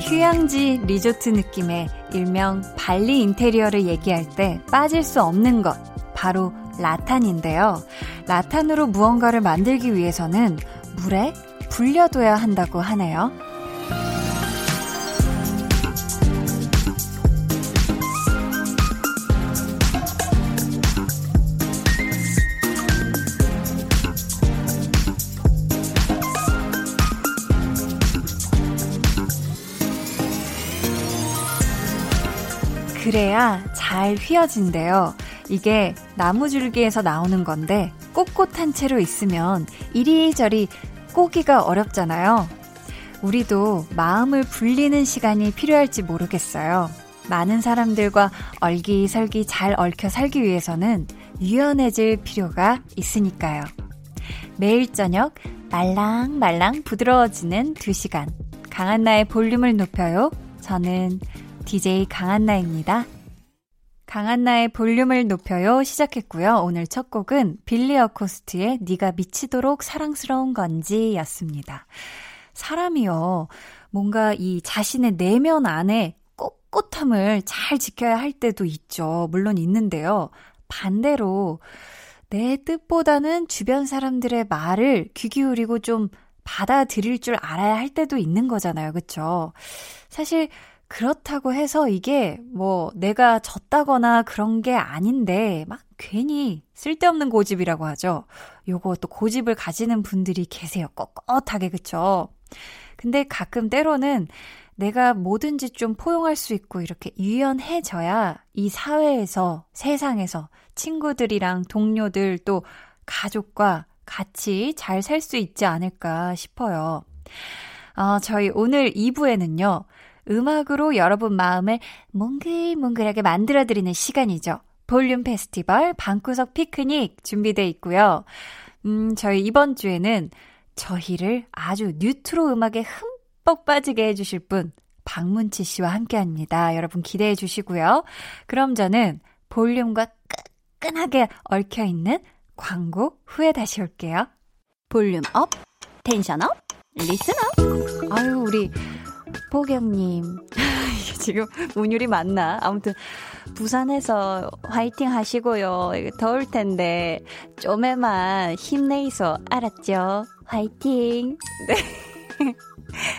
휴양지 리조트 느낌의 일명 발리 인테리어를 얘기할 때 빠질 수 없는 것, 바로 라탄인데요. 라탄으로 무언가를 만들기 위해서는 물에 불려둬야 한다고 하네요. 그래야 잘 휘어진대요. 이게 나무줄기에서 나오는 건데 꼿꼿한 채로 있으면 이리저리 꼬기가 어렵잖아요. 우리도 마음을 불리는 시간이 필요할지 모르겠어요. 많은 사람들과 얼기설기 잘 얽혀 살기 위해서는 유연해질 필요가 있으니까요. 매일 저녁 말랑말랑 부드러워지는 2시간. 강한나의 볼륨을 높여요. 저는 DJ 강한나입니다. 강한나의 볼륨을 높여요 시작했고요. 오늘 첫 곡은 빌리 어코스트의 네가 미치도록 사랑스러운 건지 였습니다. 사람이요. 뭔가 이 자신의 내면 안에 꼿꼿함을 잘 지켜야 할 때도 있죠. 물론 있는데요. 반대로 내 뜻보다는 주변 사람들의 말을 귀 기울이고 좀 받아들일 줄 알아야 할 때도 있는 거잖아요. 그쵸? 사실 그렇다고 해서 이게 뭐 내가 졌다거나 그런 게 아닌데 막 괜히 쓸데없는 고집이라고 하죠. 요거 또 고집을 가지는 분들이 계세요. 꼿꼿하게 그쵸? 근데 가끔 때로는 내가 뭐든지 좀 포용할 수 있고 이렇게 유연해져야 이 사회에서 세상에서 친구들이랑 동료들 또 가족과 같이 잘 살 수 있지 않을까 싶어요. 어, 저희 오늘 2부에는요. 음악으로 여러분 마음을 몽글몽글하게 만들어드리는 시간이죠. 볼륨 페스티벌 방구석 피크닉 준비돼 있고요. 음, 저희 이번 주에는 저희를 아주 뉴트로 음악에 흠뻑 빠지게 해주실 분, 박문치 씨와 함께 합니다. 여러분 기대해 주시고요. 그럼 저는 볼륨과 끈끈하게 얽혀있는 광고 후에 다시 올게요. volume up, tension up, listen up. 아유, 우리 보경님. 이게 지금 운율이 맞나? 아무튼, 부산에서 화이팅 하시고요. 더울 텐데, 좀에만 힘내이소. 알았죠? 화이팅! 네.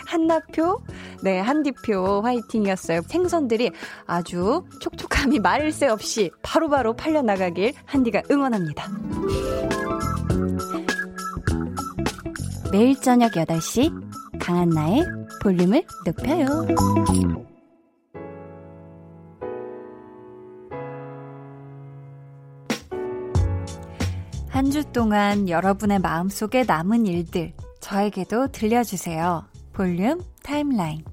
한나표? 네, 한디표 화이팅이었어요. 생선들이 아주 촉촉함이 말릴 새 없이 바로 바로 팔려나가길 한디가 응원합니다. 매일 저녁 8시 강한나의 볼륨을 높여요. 한 주 동안 여러분의 마음속에 남은 일들 저에게도 들려주세요. 볼륨 타임라인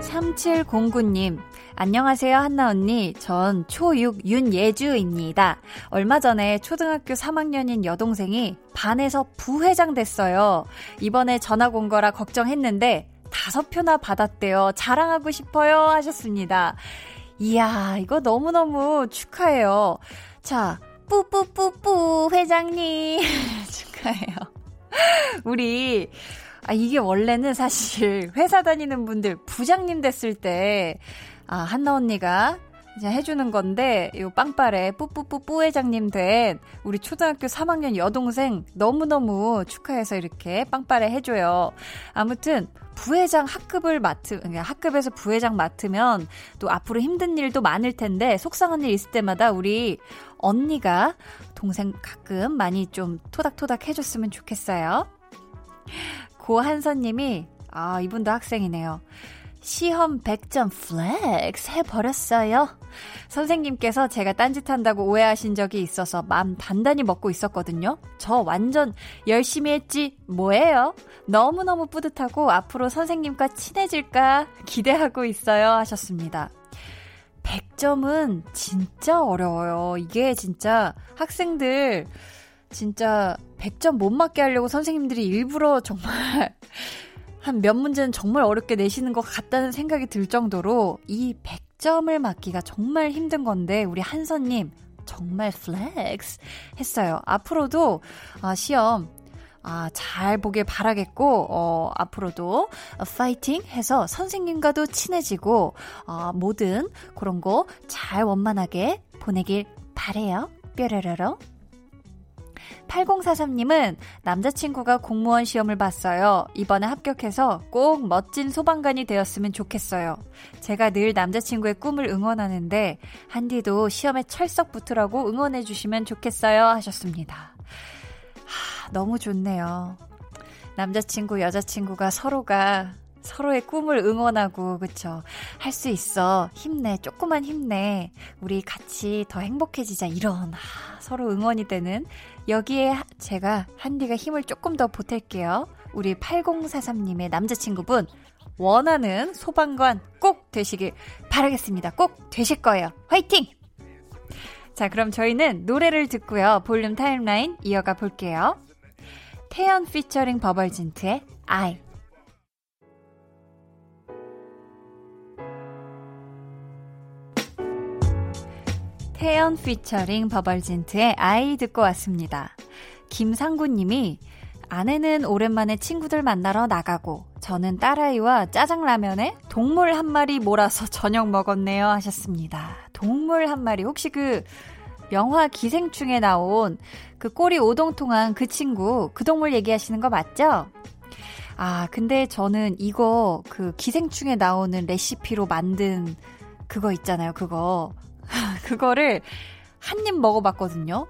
3709님 안녕하세요, 한나 언니. 전 초6 윤예주입니다. 얼마 전에 초등학교 3학년인 여동생이 반에서 부회장 됐어요. 이번에 전학 온 거라 걱정했는데 다섯 표나 받았대요. 자랑하고 싶어요. 하셨습니다. 이야, 이거 너무너무 축하해요. 자, 뿌뿌뿌뿌 회장님. 축하해요. 우리, 아, 이게 원래는 사실 회사 다니는 분들 부장님 됐을 때 아, 한나 언니가 이제 해주는 건데, 요 빵빠레 뿌뿌뿌뿌 회장님 된 우리 초등학교 3학년 여동생 너무너무 축하해서 이렇게 빵빠레 해줘요. 아무튼, 부회장 학급을 맡으, 그러니까 학급에서 부회장 맡으면 또 앞으로 힘든 일도 많을 텐데, 속상한 일 있을 때마다 우리 언니가 동생 가끔 많이 좀 토닥토닥 해줬으면 좋겠어요. 고한선님이, 아, 이분도 학생이네요. 시험 100점 flex 해버렸어요. 선생님께서 제가 딴짓한다고 오해하신 적이 있어서 맘 단단히 먹고 있었거든요. 저 완전 열심히 했지 뭐예요? 너무너무 뿌듯하고 앞으로 선생님과 친해질까 기대하고 있어요 하셨습니다. 100점은 진짜 어려워요. 이게 진짜 학생들 진짜 100점 못 맞게 하려고 선생님들이 일부러 정말 한 몇 문제는 정말 어렵게 내시는 것 같다는 생각이 들 정도로 이 100점을 맞기가 정말 힘든 건데 우리 한선님 정말 flex 했어요. 앞으로도 아, 시험 아, 잘 보길 바라겠고, 어, 앞으로도 파이팅 해서 선생님과도 친해지고, 어, 모든 그런 거 잘 원만하게 보내길 바래요. 뾰로로로. 8043님은 남자친구가 공무원 시험을 봤어요. 이번에 합격해서 꼭 멋진 소방관이 되었으면 좋겠어요. 제가 늘 남자친구의 꿈을 응원하는데, 한디도 시험에 철석 붙으라고 응원해 주시면 좋겠어요. 하셨습니다. 하, 너무 좋네요. 남자친구, 여자친구가 서로가 서로의 꿈을 응원하고, 그쵸? 할 수 있어. 힘내. 조금만 힘내. 우리 같이 더 행복해지자. 이런, 아, 서로 응원이 되는. 여기에 제가 한디가 힘을 조금 더 보탤게요. 우리 8043님의 남자친구분, 원하는 소방관 꼭 되시길 바라겠습니다. 꼭 되실 거예요. 화이팅! 자, 그럼 저희는 노래를 듣고요. 볼륨 타임라인 이어가 볼게요. 태연 피처링 버벌진트의 I. 태연 피처링 버벌진트의 I 듣고 왔습니다. 김상구님이 아내는 오랜만에 친구들 만나러 나가고 저는 딸아이와 짜장라면에 동물 한 마리 몰아서 저녁 먹었네요 하셨습니다. 동물 한 마리 혹시 그 영화 기생충에 나온 그 꼬리 오동통한 그 친구 그 동물 얘기하시는 거 맞죠? 아 근데 저는 이거 그 기생충에 나오는 레시피로 만든 그거 있잖아요 그거 그거를 한 입 먹어봤거든요.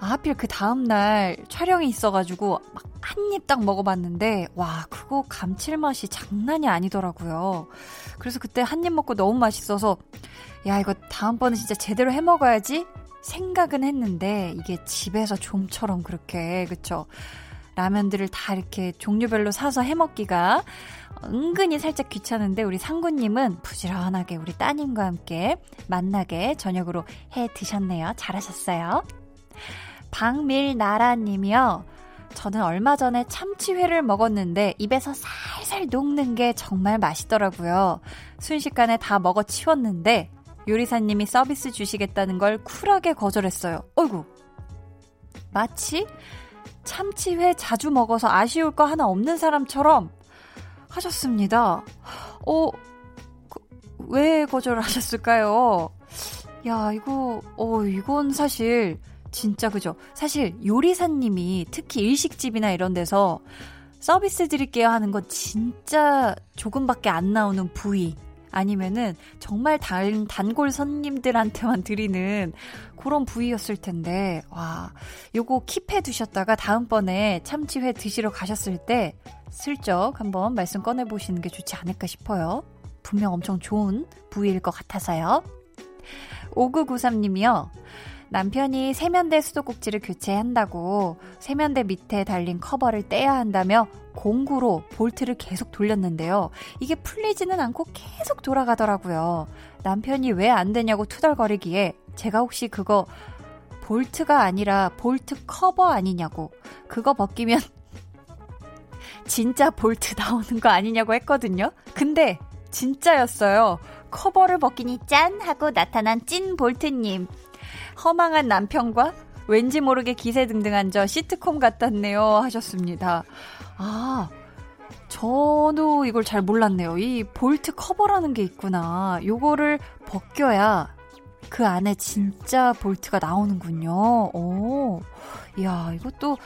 아, 하필 그 다음날 촬영이 있어가지고 막 한 입 딱 먹어봤는데, 와, 그거 감칠맛이 장난이 아니더라고요. 그래서 그때 한 입 먹고 너무 맛있어서, 야, 이거 다음번에 진짜 제대로 해 먹어야지? 생각은 했는데, 이게 집에서 좀처럼 그렇게, 그쵸? 라면들을 다 이렇게 종류별로 사서 해 먹기가 은근히 살짝 귀찮은데 우리 상구님은 부지런하게 우리 따님과 함께 만나게 저녁으로 해 드셨네요. 잘하셨어요. 박밀나라님이요. 저는 얼마 전에 참치회를 먹었는데 입에서 살살 녹는 게 정말 맛있더라고요. 순식간에 다 먹어 치웠는데 요리사님이 서비스 주시겠다는 걸 쿨하게 거절했어요. 어이구. 마치 참치회 자주 먹어서 아쉬울 거 하나 없는 사람처럼 하셨습니다. 어, 그, 왜 거절을 하셨을까요? 야, 이거, 어, 이건 사실, 진짜 그죠? 사실 요리사님이 특히 일식집이나 이런 데서 서비스 드릴게요 하는 건 진짜 조금밖에 안 나오는 부위. 아니면은 정말 단, 단골 손님들한테만 드리는 그런 부위였을 텐데, 와, 요거 킵해 두셨다가 다음번에 참치회 드시러 가셨을 때 슬쩍 한번 말씀 꺼내보시는 게 좋지 않을까 싶어요. 분명 엄청 좋은 부위일 것 같아서요. 5993님이요. 남편이 세면대 수도꼭지를 교체한다고 세면대 밑에 달린 커버를 떼야 한다며 공구로 볼트를 계속 돌렸는데요. 이게 풀리지는 않고 계속 돌아가더라고요. 남편이 왜 안 되냐고 투덜거리기에 제가 혹시 그거 볼트가 아니라 볼트 커버 아니냐고 그거 벗기면 진짜 볼트 나오는 거 아니냐고 했거든요. 근데 진짜였어요. 커버를 벗기니 짠 하고 나타난 찐 볼트님. 허망한 남편과 왠지 모르게 기세등등한 저 시트콤 같았네요 하셨습니다. 아, 저도 이걸 잘 몰랐네요. 이 볼트 커버라는 게 있구나. 요거를 벗겨야 그 안에 진짜 볼트가 나오는군요. 오, 이야, 이것도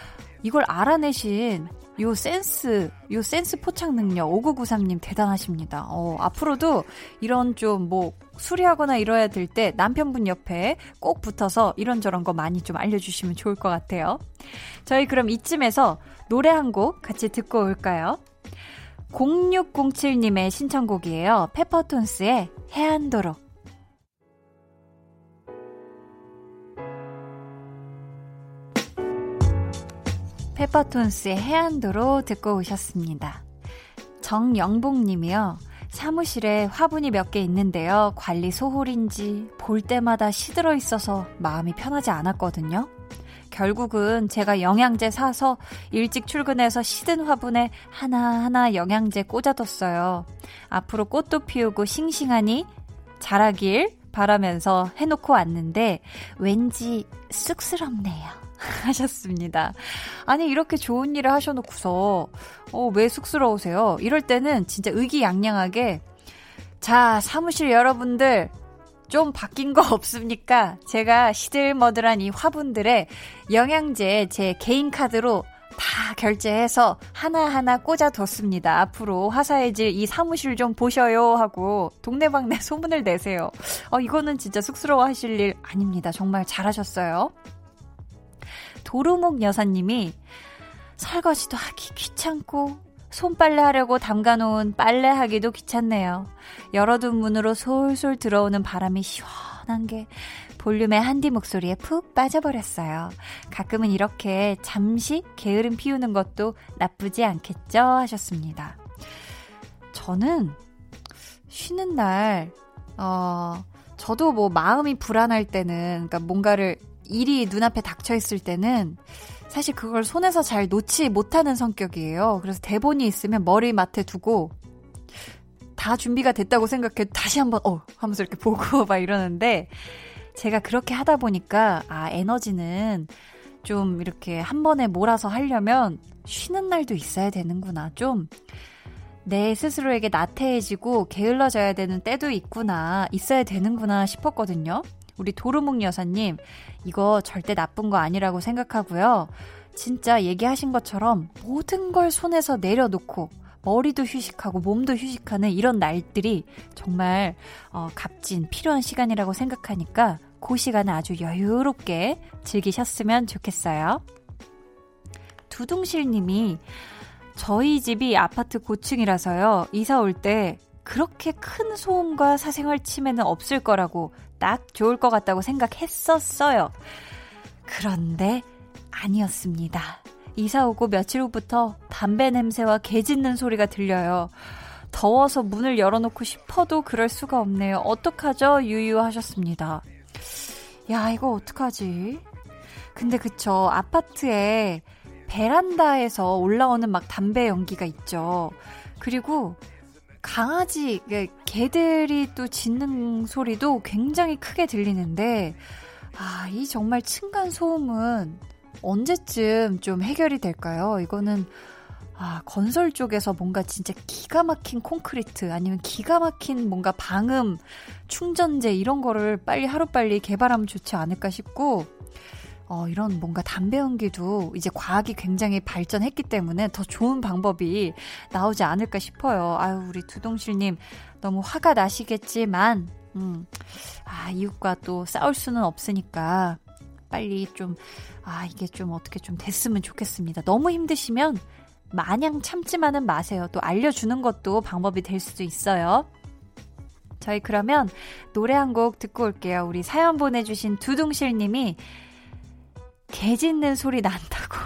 이걸 알아내신 요 센스, 요 센스 포착 능력 5993님 대단하십니다. 어, 앞으로도 이런 좀 뭐 수리하거나 이뤄야 될 때 남편분 옆에 꼭 붙어서 이런저런 거 많이 좀 알려주시면 좋을 것 같아요. 저희 그럼 이쯤에서 노래 한 곡 같이 듣고 올까요? 0607님의 신청곡이에요. 페퍼톤스의 해안도로. 페퍼톤스의 해안도로 듣고 오셨습니다. 정영복 님이요. 사무실에 화분이 몇 개 있는데요. 관리 소홀인지 볼 때마다 시들어 있어서 마음이 편하지 않았거든요. 결국은 제가 영양제 사서 일찍 출근해서 시든 화분에 하나하나 영양제 꽂아뒀어요. 앞으로 꽃도 피우고 싱싱하니 자라길 바라면서 해놓고 왔는데 왠지 쑥스럽네요. 하셨습니다. 아니, 이렇게 좋은 일을 하셔놓고서, 어, 왜 쑥스러우세요? 이럴 때는 진짜 의기양양하게, 자, 사무실 여러분들, 좀 바뀐 거 없습니까? 제가 시들머들한 이 화분들에 영양제 제 개인 카드로 다 결제해서 하나하나 꽂아뒀습니다. 앞으로 화사해질 이 사무실 좀 보셔요 하고 동네방네 소문을 내세요. 어, 이거는 진짜 쑥스러워 하실 일 아닙니다. 정말 잘하셨어요. 도루묵 여사님이 설거지도 하기 귀찮고 손빨래 하려고 담가놓은 빨래 하기도 귀찮네요. 열어둔 문으로 솔솔 들어오는 바람이 시원한 게 볼륨의 한디 목소리에 푹 빠져버렸어요. 가끔은 이렇게 잠시 게으름 피우는 것도 나쁘지 않겠죠? 하셨습니다. 저는 쉬는 날, 어, 저도 뭐 마음이 불안할 때는, 그러니까 뭔가를 일이 눈앞에 닥쳐 있을 때는 사실 그걸 손에서 잘 놓지 못하는 성격이에요. 그래서 대본이 있으면 머리맡에 두고 다 준비가 됐다고 생각해 다시 한번 어 하면서 이렇게 보고 막 이러는데 제가 그렇게 하다 보니까 아 에너지는 좀 이렇게 한 번에 몰아서 하려면 쉬는 날도 있어야 되는구나. 좀 내 스스로에게 나태해지고 게을러져야 되는 때도 있구나. 있어야 되는구나 싶었거든요. 우리 도루묵 여사님, 이거 절대 나쁜 거 아니라고 생각하고요. 진짜 얘기하신 것처럼 모든 걸 손에서 내려놓고 머리도 휴식하고 몸도 휴식하는 이런 날들이 정말 어, 값진 필요한 시간이라고 생각하니까 그 시간을 아주 여유롭게 즐기셨으면 좋겠어요. 두둥실 님이 저희 집이 아파트 고층이라서요. 이사 올 때 그렇게 큰 소음과 사생활 침해는 없을 거라고 딱 좋을 것 같다고 생각했었어요. 그런데 아니었습니다. 이사 오고 며칠 후부터 담배 냄새와 개 짖는 소리가 들려요. 더워서 문을 열어놓고 싶어도 그럴 수가 없네요. 어떡하죠? 유유하셨습니다. 야, 이거 어떡하지? 근데 그쵸. 아파트에 베란다에서 올라오는 막 담배 연기가 있죠. 그리고 강아지, 개들이 또 짖는 소리도 굉장히 크게 들리는데, 아, 이 정말 층간 소음은 언제쯤 좀 해결이 될까요? 이거는, 아, 건설 쪽에서 뭔가 진짜 기가 막힌 콘크리트 아니면 기가 막힌 뭔가 방음, 충전재 이런 거를 빨리 하루빨리 개발하면 좋지 않을까 싶고, 어, 이런 뭔가 담배 연기도 이제 과학이 굉장히 발전했기 때문에 더 좋은 방법이 나오지 않을까 싶어요. 아유, 우리 두동실님 너무 화가 나시겠지만, 음, 아, 이웃과 또 싸울 수는 없으니까 빨리 좀, 아, 이게 좀 어떻게 좀 됐으면 좋겠습니다. 너무 힘드시면 마냥 참지만은 마세요. 또 알려주는 것도 방법이 될 수도 있어요. 저희 그러면 노래 한 곡 듣고 올게요. 우리 사연 보내주신 두둥실님이 개 짖는 소리 난다고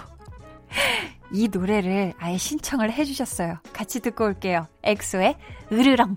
이 노래를 아예 신청을 해주셨어요. 같이 듣고 올게요. 엑소의 으르렁.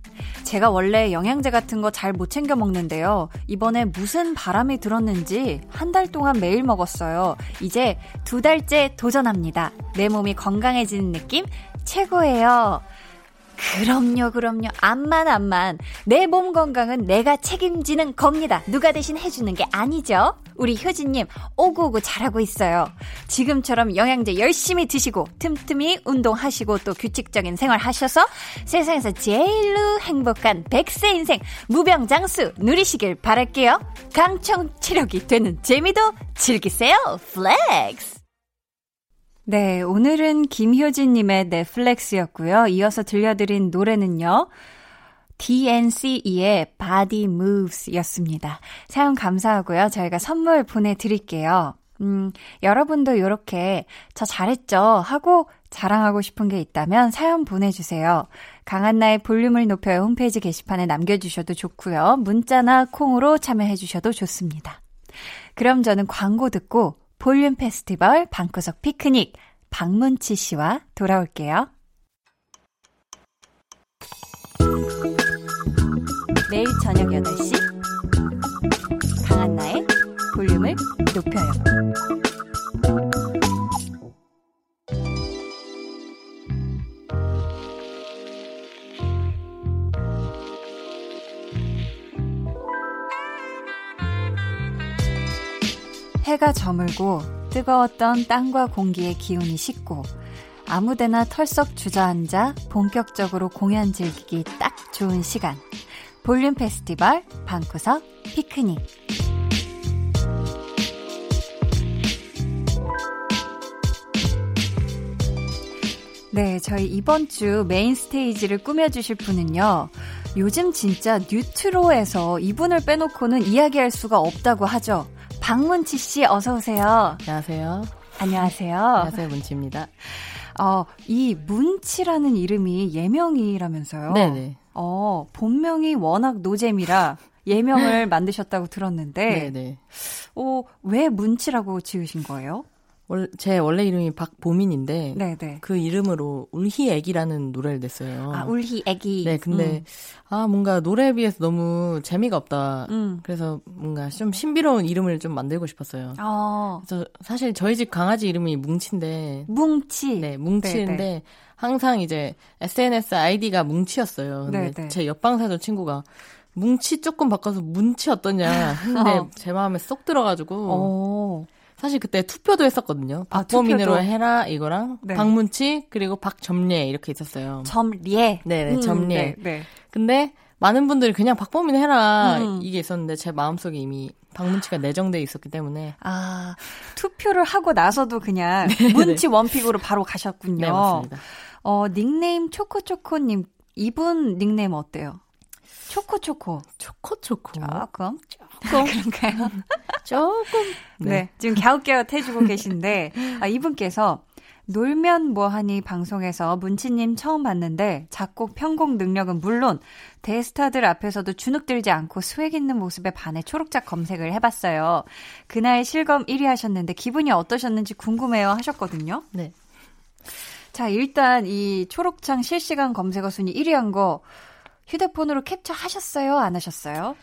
제가 원래 영양제 같은 거 잘 못 챙겨 먹는데요. 이번에 무슨 바람이 들었는지 한 달 동안 매일 먹었어요. 이제 두 달째 도전합니다. 내 몸이 건강해지는 느낌 최고예요. 그럼요, 그럼요. 암만, 암만. 내 몸 건강은 내가 책임지는 겁니다. 누가 대신 해주는 게 아니죠. 우리 효진님, 오구오구 잘하고 있어요. 지금처럼 영양제 열심히 드시고, 틈틈이 운동하시고, 또 규칙적인 생활 하셔서 세상에서 제일로 행복한 100세 인생 무병장수 누리시길 바랄게요. 강청 체력이 되는 재미도 즐기세요. Flex! 네, 오늘은 김효진님의 네, flex였고요. 이어서 들려드린 노래는요. DNCE의 Body Moves 였습니다. 사연 감사하고요. 저희가 선물 보내드릴게요. 음, 여러분도 이렇게 저 잘했죠? 하고 자랑하고 싶은 게 있다면 사연 보내주세요. 강한나의 볼륨을 높여요 홈페이지 게시판에 남겨주셔도 좋고요. 문자나 콩으로 참여해주셔도 좋습니다. 그럼 저는 광고 듣고 볼륨 페스티벌 방구석 피크닉 박문치 씨와 돌아올게요. 매일 저녁 8시 강한나의 볼륨을 높여요. 해가 저물고 뜨거웠던 땅과 공기의 기운이 식고 아무데나 털썩 주저앉아 본격적으로 공연 즐기기 딱 좋은 시간. 볼륨 페스티벌 방구석 피크닉. 네, 저희 이번 주 메인 스테이지를 꾸며주실 분은요. 요즘 진짜 뉴트로에서 이분을 빼놓고는 이야기할 수가 없다고 하죠. 박문치 씨 어서 오세요. 안녕하세요. 안녕하세요. 안녕하세요. 문치입니다. 어, 이 문치라는 이름이 예명이라면서요? 네네. 어, 본명이 워낙 노잼이라 예명을 만드셨다고 들었는데, 네네. 어, 왜 문치라고 지으신 거예요? 월, 제 원래 이름이 박보민인데 네네. 그 이름으로 울희 애기라는 노래를 냈어요. 아, 울희 애기. 네, 근데 음. 아 뭔가 노래에 비해서 너무 재미가 없다. 음. 그래서 뭔가 좀 신비로운 이름을 좀 만들고 싶었어요. 어, 그래서 사실 저희 집 강아지 이름이 뭉치인데 뭉치. 네, 뭉치인데 네네. 항상 이제 SNS 아이디가 뭉치였어요. 근데 네네. 제 옆방 살던 친구가 뭉치 조금 바꿔서 문치 어떠냐 했는데 어. 제 마음에 쏙 들어가지고 어, 사실 그때 투표도 했었거든요. 아, 박보민으로 투표도. 해라 이거랑 네. 박문치 그리고 박점례 이렇게 있었어요. 점리에. 네네, 점리에. 네, 네. 근데 많은 분들이 그냥 박보민 해라 음. 이게 있었는데 제 마음속에 이미 박문치가 내정돼 있었기 때문에 아, 투표를 하고 나서도 그냥 문치 one pick으로 바로 가셨군요. 네 맞습니다. 어, 닉네임 초코초코님, 이분 닉네임 어때요? 초코초코. 초코초코 조금? 조금. 그런가요? 조금 네. 지금 갸웃갸웃 해주고 계신데, 아, 이분께서 놀면 뭐하니 방송에서 문치님 처음 봤는데 작곡 편곡 능력은 물론 대스타들 앞에서도 주눅 들지 않고 swag 있는 모습에 반해 초록창 검색을 해봤어요. 그날 실검 1위 하셨는데 기분이 어떠셨는지 궁금해요 하셨거든요. 네. 자, 일단 이 초록창 실시간 검색어 순위 1위 한 거 휴대폰으로 캡처 하셨어요? 안 하셨어요?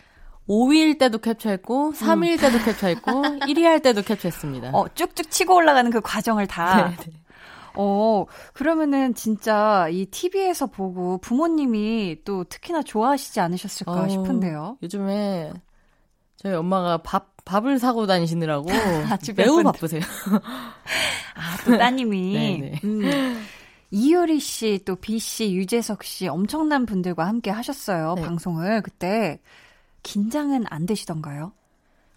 5위일 때도 캡처했고 3위일 때도 캡처했고 1위 할 때도 캡처했습니다. 어, 쭉쭉 치고 올라가는 그 과정을 다. 네, 네. 어, 그러면은 진짜 이 TV에서 보고 부모님이 또 특히나 좋아하시지 않으셨을까 어우, 싶은데요. 요즘에 저희 엄마가 밥 밥을 사고 다니시느라고 매우. 바쁘세요. 아, 또 따님이. 네네. 음. 이효리 씨, 또 B 씨, 유재석 씨 엄청난 분들과 함께 하셨어요. 네. 방송을. 그때 긴장은 안 되시던가요?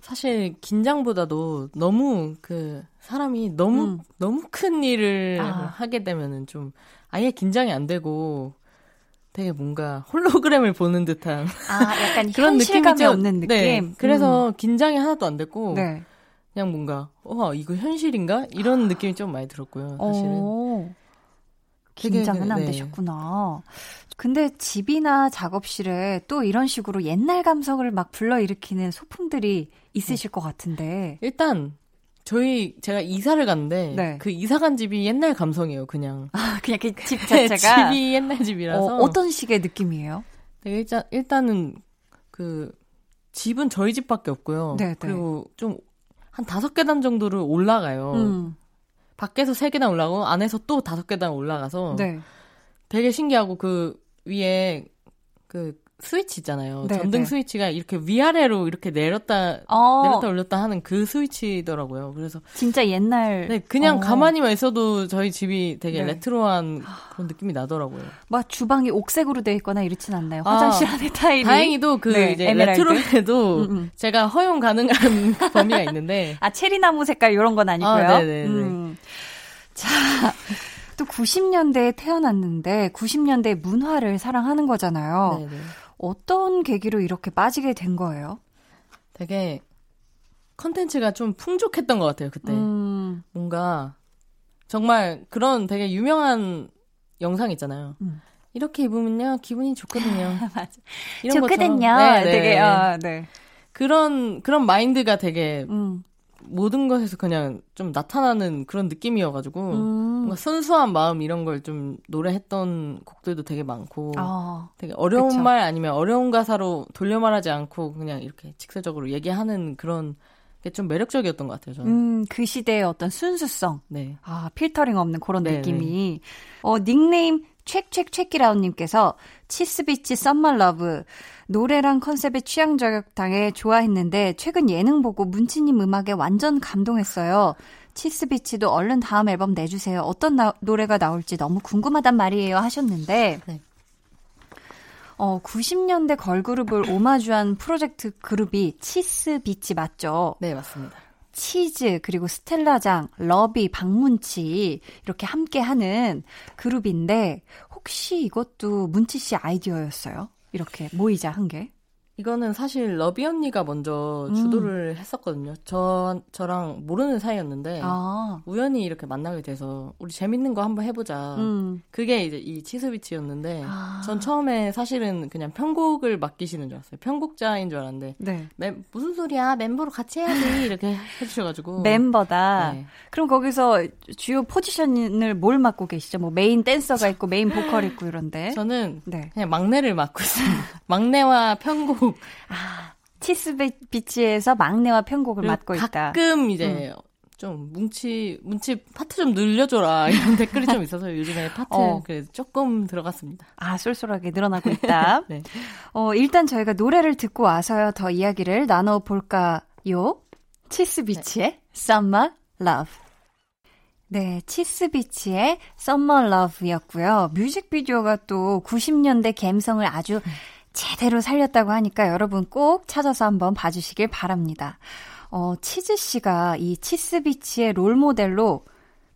사실 긴장보다도 너무 그 사람이 너무 음. 너무 큰 일을 아. 하게 되면은 좀 아예 긴장이 안 되고 되게 뭔가 홀로그램을 보는 듯한 아, 약간 그런 느낌이죠. 없는 느낌. 네. 그래서 음. 긴장이 하나도 안 됐고 네. 그냥 뭔가 어 이거 현실인가 이런 느낌이 좀 많이 들었고요. 사실은 어, 되게, 긴장은 안 네. 되셨구나. 근데 집이나 작업실에 또 이런 식으로 옛날 감성을 막 불러일으키는 소품들이 있으실 것 같은데. 일단 저희 제가 이사를 갔는데 네. 그 이사 간 집이 옛날 감성이에요. 그냥 아, 그냥 그 집 네, 자체가. 집이 옛날 집이라서 어, 어떤 식의 느낌이에요? 네, 일단 일단은 그 집은 저희 집밖에 없고요. 네, 네. 그리고 좀 한 다섯 계단 정도를 올라가요. 음, 밖에서 세 계단 올라가고 안에서 또 다섯 계단 올라가서 네. 되게 신기하고 그 위에 그 스위치 있잖아요. 네, 전등 네. 스위치가 이렇게 위아래로 이렇게 내렸다 어, 내렸다 올렸다 하는 그 스위치더라고요. 그래서 진짜 옛날 네, 그냥 어. 가만히만 있어도 저희 집이 되게 네. 레트로한 그런 느낌이 나더라고요. 막 주방이 옥색으로 돼 있거나 이렇진 않나요? 아, 화장실 안에 타일이 다행히도 그 네, 이제 에메랄드? 레트로에도 음, 음. 제가 허용 가능한 범위가 있는데 아 체리나무 색깔 이런 건 아니고요. 아, 네네네. 음. 자, 또 90년대에 태어났는데 90년대 문화를 사랑하는 거잖아요. 네네. 어떤 계기로 이렇게 빠지게 된 거예요? 되게 컨텐츠가 좀 풍족했던 것 같아요 그때 음, 뭔가 정말 그런 되게 유명한 영상 있잖아요. 음. 이렇게 입으면요 기분이 좋거든요. 맞아. 이런 좋거든요. 것처럼. 네네. 되게 어, 네. 그런 그런 마인드가 되게 음, 모든 것에서 그냥 좀 나타나는 그런 느낌이어가지고 음. 뭔가 순수한 마음 이런 걸 좀 노래했던 곡들도 되게 많고 어, 되게 어려운 그쵸. 말 아니면 어려운 가사로 돌려 말하지 않고 그냥 이렇게 직설적으로 얘기하는 그런 게 좀 매력적이었던 것 같아요 저는. 음, 그 시대의 어떤 순수성. 네. 아, 필터링 없는 그런 네, 느낌이. 어, 닉네임 책책책이라운님께서 치스비치 Summer Love 노래랑 컨셉에 취향 저격당해 좋아했는데 최근 예능 보고 문치님 음악에 완전 감동했어요. 치스비치도 얼른 다음 앨범 내주세요. 어떤 나- 노래가 나올지 너무 궁금하단 말이에요 하셨는데 네. 어, 90년대 걸그룹을 오마주한 프로젝트 그룹이 치스비치 맞죠? 네 맞습니다. 치즈 그리고 스텔라장, 러비, 박문치 이렇게 함께 하는 그룹인데 혹시 이것도 문치 씨 아이디어였어요? 이렇게 모이자 한 게? 이거는 사실 러비 언니가 먼저 음. 주도를 했었거든요. 저 저랑 모르는 사이였는데 아, 우연히 이렇게 만나게 돼서 우리 재밌는 거 한번 해보자. 음, 그게 이제 이 치스비치였는데 아. 전 처음에 사실은 그냥 편곡을 맡기시는 줄 알았어요. 편곡자인 줄 알았는데 네. 멤- 무슨 소리야 멤버로 같이 해야지 이렇게 해주셔가지고 멤버다. 네. 그럼 거기서 주요 포지션을 뭘 맡고 계시죠? 뭐 메인 댄서가 있고 메인 보컬 있고 이런데. 저는 네. 그냥 막내를 맡고 있습니다. 막내와 편곡 치스 비치에서 막내와 편곡을 맡고 있다. 음. 가끔 이제 좀 문치 문치 파트 좀 늘려줘라 이런 댓글이 좀 있어서 요즘에 파트 어. 그래서 조금 들어갔습니다. 아, 쏠쏠하게 늘어나고 있다. 네. 어, 일단 저희가 노래를 듣고 와서요, 더 이야기를 나눠 볼까요? 치스비치의 Summer Love. 네, 치스비치의 Summer Love였고요. 뮤직비디오가 또 90년대 감성을 아주 제대로 살렸다고 하니까 여러분 꼭 찾아서 한번 봐주시길 바랍니다. 어, 치즈 씨가 이 치스비치의 롤 모델로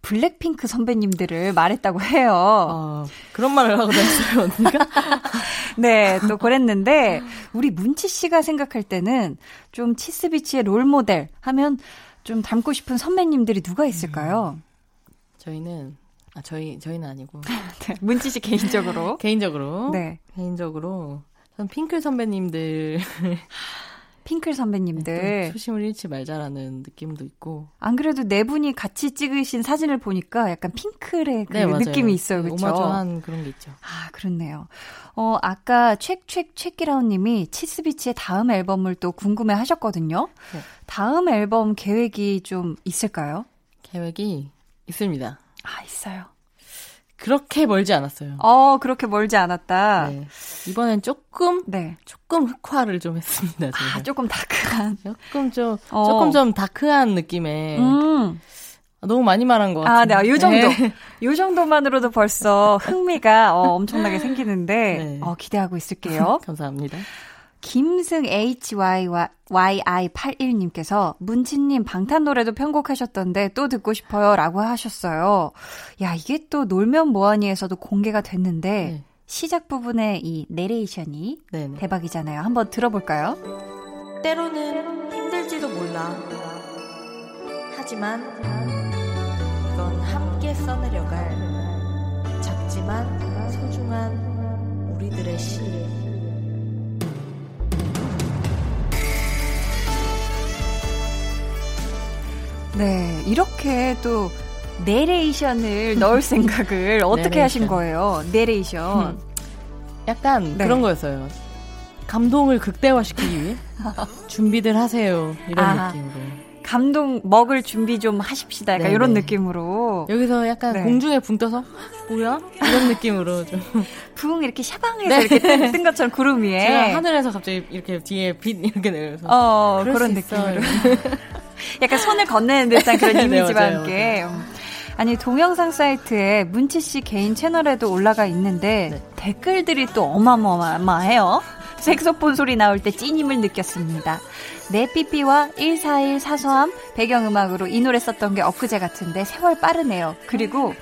블랙핑크 선배님들을 말했다고 해요. 아, 그런 말을 하고 다녔어요 언니가. 네, 또 그랬는데 우리 문치 씨가 생각할 때는 좀 치스비치의 롤 모델 하면 좀 닮고 싶은 선배님들이 누가 있을까요? 저희는 아 저희 저희는 아니고 네, 문치 씨 개인적으로. 개인적으로 네, 개인적으로 전 핑클 선배님들 핑클 또 선배님들. 초심을 잃지 말자라는 느낌도 있고 안 그래도 네 분이 같이 찍으신 사진을 보니까 약간 핑클의 그 네. 느낌이 있어요, 네, 그렇죠? 오마주한 그런 게 있죠. 아, 그렇네요. 어, 아까 책책 책기라운 님이 치스비치의 다음 앨범을 또 궁금해 하셨거든요. 네. 다음 앨범 계획이 좀 있을까요? 계획이 있습니다. 아, 있어요. 그렇게 멀지 않았어요. 어, 그렇게 멀지 않았다. 네. 이번엔 조금 네. 조금 흑화를 좀 했습니다. 아, 조금 다크한. 조금 좀 어. 조금 좀 다크한 느낌의 음. 너무 많이 말한 것 같아요. 아, 네, 요 정도. 요 정도만으로도 벌써 흥미가 어, 엄청나게 생기는데, 네. 어, 기대하고 있을게요. 감사합니다. 김승 HYY81님께서 문치님 방탄 노래도 편곡하셨던데 또 듣고 싶어요 라고 하셨어요. 야, 이게 또 놀면 뭐하니에서도 공개가 됐는데, 네. 시작 부분의 이 내레이션이 네네. 대박이잖아요. 한번 들어볼까요? 때로는 힘들지도 몰라. 하지만 이건 함께 써내려갈 작지만 소중한 우리들의 시. 네, 이렇게 또 내레이션을 넣을 생각을 어떻게 하신 내레이션. 거예요? 내레이션. 음. 약간 네. 그런 거였어요. 감동을 극대화시키기 위해 준비들 하세요. 이런 아. 느낌으로. 감동 먹을 준비 좀 하십시다. 약간 네네. 이런 느낌으로. 여기서 약간 네. 공중에 붕 떠서 뭐야? 이런 느낌으로 좀 붕 이렇게 샤방해서 네. 이렇게 뜬, 뜬 것처럼 구름 위에. 제가 하늘에서 갑자기 이렇게 뒤에 빛 이렇게 내려서 어, 그런 느낌으로. 약간 손을 건네는 듯한 그런 네, 이미지와 맞아요, 함께. 음. 아니, 동영상 사이트에 문치 씨 개인 채널에도 올라가 있는데 네. 댓글들이 또 어마어마해요. 색소폰 소리 나올 때 찐임을 느꼈습니다. 내 삐삐와 141 사서함 배경음악으로 이 노래 썼던 게 엊그제 같은데 세월 빠르네요. 그리고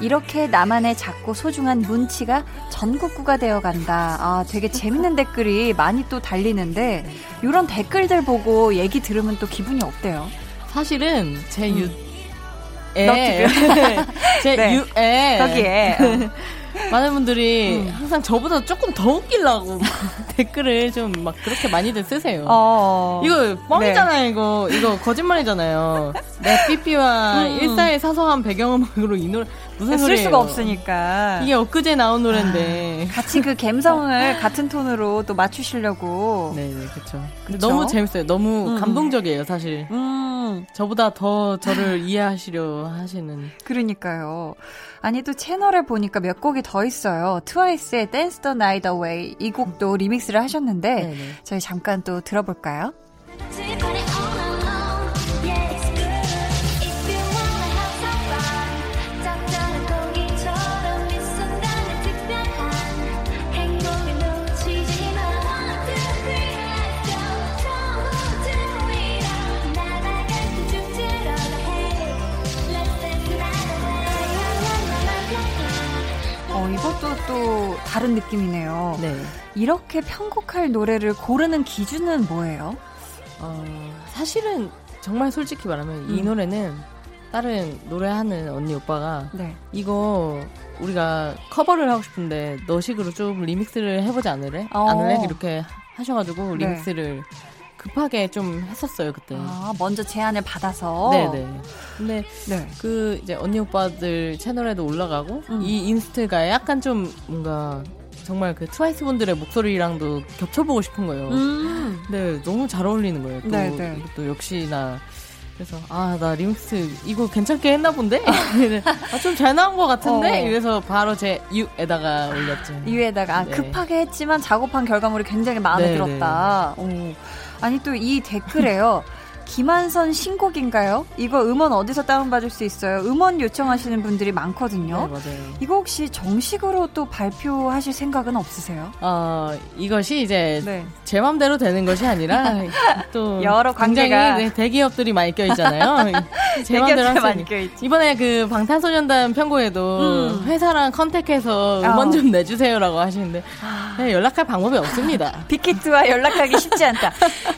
이렇게 나만의 작고 소중한 문치가 전국구가 되어 간다. 아, 되게 재밌는 댓글이 많이 또 달리는데, 이런 댓글들 보고 얘기 들으면 또 기분이 어때요? 사실은 제 유. 음. 너 제 네. 유에 거기에. 어. 많은 분들이 음. 항상 저보다 조금 더 웃기려고 댓글을 좀 막 그렇게 많이들 쓰세요. 어. 이거 뻥이잖아요, 이거. 이거 거짓말이잖아요. 내 삐삐와 음. 일사의 사소한 배경음악으로 이 노래, 무슨 쓸 소리예요? 수가 없으니까. 이게 엊그제 나온 노래인데. 같이 그 감성을 같은 톤으로 또 맞추시려고. 네 네, 그쵸. 근데 그쵸? 너무 재밌어요. 너무 음. 감동적이에요, 사실. 음, 저보다 더 저를 이해하시려 하시는. 그러니까요. 아니, 또 채널에 보니까 몇 곡이 더 있어요. 트와이스의 Dance the Night Away. 이 곡도 리믹스를 하셨는데, 네네. 저희 잠깐 또 들어볼까요? 다른 느낌이네요. 네. 이렇게 편곡할 노래를 고르는 기준은 뭐예요? 어, 사실은 정말 솔직히 말하면 이 음. 노래는 다른 노래하는 언니 오빠가 네. 이거 우리가 커버를 하고 싶은데 너식으로 좀 리믹스를 해보지 않을래? 어. 않을래? 이렇게 하셔가지고 네. 리믹스를 급하게 좀 했었어요 그때. 아, 먼저 제안을 받아서. 네네. 근데 네. 그 이제 언니 오빠들 채널에도 올라가고 음. 이 인스트가 약간 좀 뭔가 정말 그 트와이스 분들의 목소리랑도 겹쳐보고 싶은 거예요. 음. 네, 너무 잘 어울리는 거예요. 또 네, 네. 이것도 역시나 그래서 아 나 리믹스 이거 괜찮게 했나 본데 아, 좀 잘 나온 것 같은데 어. 이래서 바로 제 유에다가 올렸죠. 이외에다가 아, 네. 급하게 했지만 작업한 결과물이 굉장히 마음에 네, 들었다. 오. 아니 또 이 댓글에요. 김한선 신곡인가요? 이거 음원 어디서 다운받을 수 있어요? 음원 요청하시는 분들이 네, 많거든요. 맞아요. 이거 혹시 정식으로 또 발표하실 생각은 없으세요? 어 이것이 이제 네. 제 맘대로 되는 것이 아니라 또 여러 굉장히 관계가- 네, 대기업들이 많이 껴있잖아요. 제 맘대로 많이. 껴있지. 이번에 그 방탄소년단 편곡에도 음. 회사랑 컨택해서 음원 어. 좀 내주세요라고 하시는데 네, 연락할 방법이 없습니다. 빅히트와 연락하기 쉽지 않다.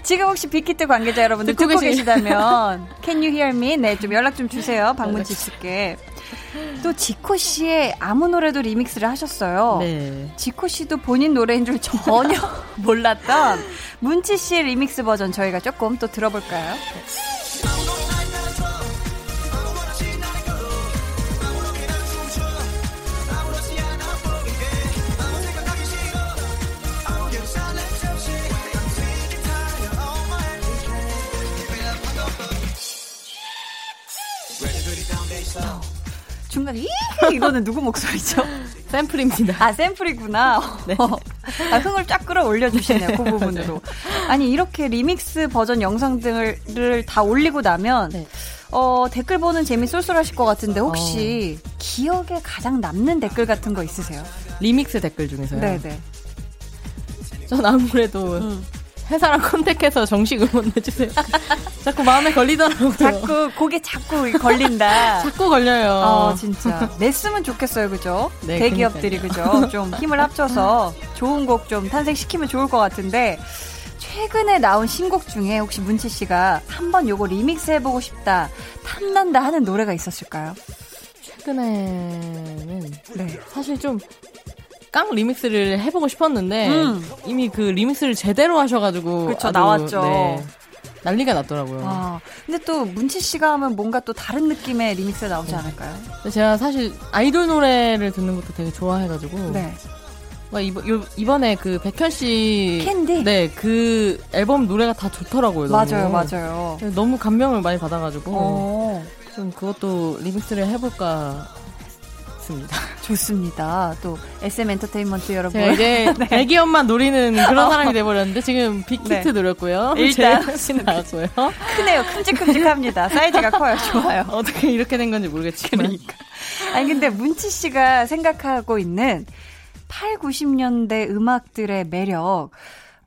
지금 혹시 빅히트 관계자 여러분들 듣고 듣고, 계시- 계시다면 Can you hear me? 네, 좀 연락 좀 주세요. 방문지 씨께. 또 지코 씨의 아무 노래도 리믹스를 하셨어요. 네. 지코 씨도 본인 노래인 줄 전혀 몰랐던 문치 씨의 리믹스 버전 저희가 조금 또 들어볼까요? 중간에 이 이거는 누구 목소리죠? 샘플입니다. 아 샘플이구나. 네. 아, 흥을 쫙 끌어올려 주시네요. 그 부분으로. 아니 이렇게 리믹스 버전 영상들을 다 올리고 나면 네. 어, 댓글 보는 재미 쏠쏠하실 것 같은데 혹시 기억에 가장 남는 댓글 같은 거 있으세요? 리믹스 댓글 중에서요. 네네. 전 아무래도 음. 회사랑 컨택해서 정식 응원 내주세요. 자꾸 마음에 걸리더라고요. 자꾸 고개 자꾸 걸린다. 자꾸 걸려요. 어, 진짜. 냈으면 좋겠어요, 그죠? 네, 대기업들이, 그죠? 좀 힘을 합쳐서 좋은 곡 좀 탄생시키면 좋을 것 같은데, 최근에 나온 신곡 중에 혹시 문치 씨가 한번 요거 리믹스 해보고 싶다, 탐난다 하는 노래가 있었을까요? 최근에는 네. 사실 좀 깡 리믹스를 해보고 싶었는데 음. 이미 그 리믹스를 제대로 하셔가지고 그쵸, 아주, 나왔죠. 네, 난리가 났더라고요. 아, 근데 또 문치 씨가 하면 뭔가 또 다른 느낌의 리믹스가 나오지 않을까요? 제가 사실 아이돌 노래를 듣는 것도 되게 좋아해가지고 네. 막 이번, 요, 이번에 그 백현 씨. 캔디? 네, 그 앨범 노래가 다 좋더라고요. 너무. 맞아요, 맞아요. 너무 감명을 많이 받아가지고. 어, 좀 그것도 리믹스를 해볼까 했습니다. 좋습니다. 또 SM 엔터테인먼트 여러분. 제가 이제 대기업만 노리는 그런 사람이 돼버렸는데 지금 빅히트 네. 노렸고요. 일단 나왔고요. 크네요. 큼직큼직합니다. 사이즈가 커요. 좋아요. 어떻게 이렇게 된 건지 모르겠지만. 그러니까. 아니 근데 문치 씨가 생각하고 있는 8, 90년대 음악들의 매력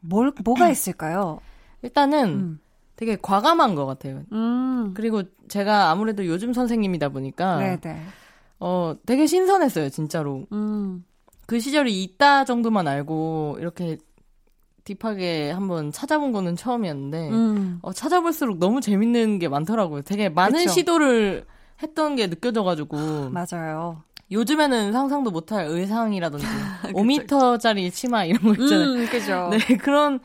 뭘 뭐가 있을까요? 일단은 음. 되게 과감한 것 같아요. 음. 그리고 제가 아무래도 요즘 선생님이다 보니까 네, 네. 어 되게 신선했어요, 진짜로. 음. 그 시절이 있다 정도만 알고 이렇게 딥하게 한번 찾아본 거는 처음이었는데 음. 어, 찾아볼수록 너무 재밌는 게 많더라고요. 되게 많은 그쵸. 시도를 했던 게 느껴져가지고 맞아요. 요즘에는 상상도 못할 의상이라든지 5m짜리 치마 이런 거 있잖아요. 음, 그죠. 네 그런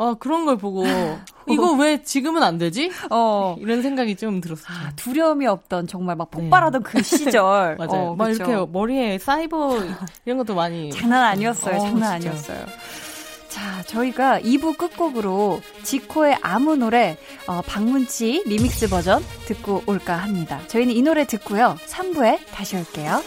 어 그런 걸 보고 이거 왜 지금은 안 되지? 어. 이런 생각이 좀 들었어요. 아, 두려움이 없던 정말 막 폭발하던 그 시절. 네. 맞아요. 어, 막 그쵸. 이렇게 머리에 사이버 이런 것도 많이 장난 아니었어요. 어, 장난. 아니었어요. 자, 저희가 2부 끝곡으로 지코의 아무 노래 어, 박문치 리믹스 버전 듣고 올까 합니다. 저희는 이 노래 듣고요. 3부에 다시 올게요.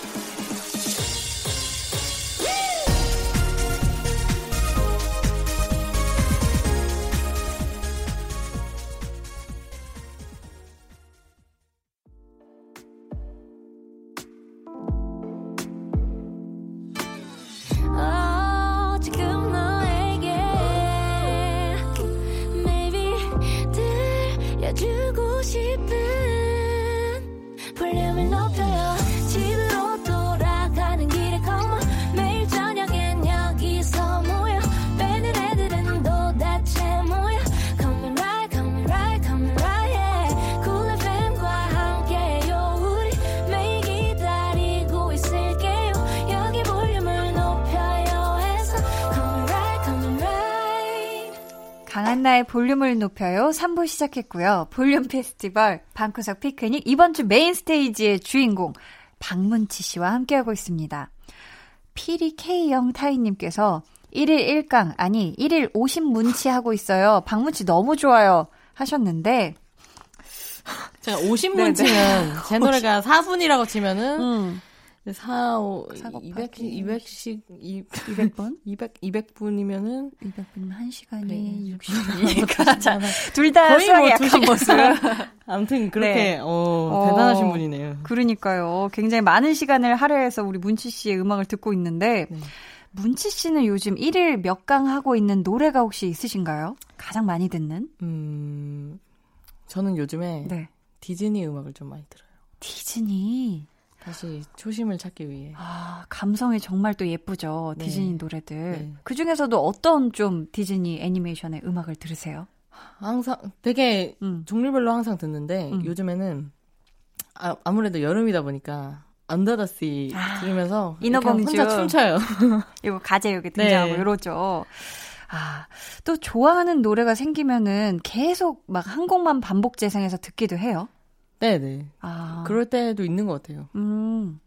강한나의 볼륨을 높여요. 3부 시작했고요. 볼륨 페스티벌 방구석 피크닉 이번 주 메인 스테이지의 주인공 박문치 씨와 함께하고 있습니다. 피리 K영 타이님께서 1일 1강 아니 1일 50 문치 하고 있어요. 박문치 너무 좋아요 하셨는데 제가 50문 네네. 치면 제 노래가 4분이라고 치면은 음, 4, 5, 사 200, 곱하기 200씩, 200번? 200, 200분이면은 200분 1시간이 네, 60이니까 둘다 거의 수학이 뭐 약한 2시간. 모습. 아무튼 그렇게, 네. 어, 어. 대단하신 분이네요. 그러니까요. 굉장히 많은 시간을 할애해서 우리 문치 씨의 음악을 듣고 있는데 네. 문치 씨는 요즘 1일 몇 강 하고 있는 노래가 혹시 있으신가요? 가장 많이 듣는? 음, 저는 요즘에 네. 디즈니 음악을 좀 많이 들어요. 디즈니. 다시 초심을 찾기 위해. 아, 감성이 정말 또 예쁘죠. 네. 디즈니 노래들. 네. 그 중에서도 어떤 좀 디즈니 애니메이션의 음악을 들으세요? 항상, 되게 음. 종류별로 항상 듣는데, 음. 요즘에는, 아, 아무래도 여름이다 보니까, 언더 더씨 아, 들으면서 인어공주. 이렇게 혼자 춤춰요. 이거 가재 여기 등장하고 네. 이러죠. 아, 또 좋아하는 노래가 생기면은 계속 막 한 곡만 반복 재생해서 듣기도 해요. 네네. 아. 그럴 때도 있는 것 같아요. 음.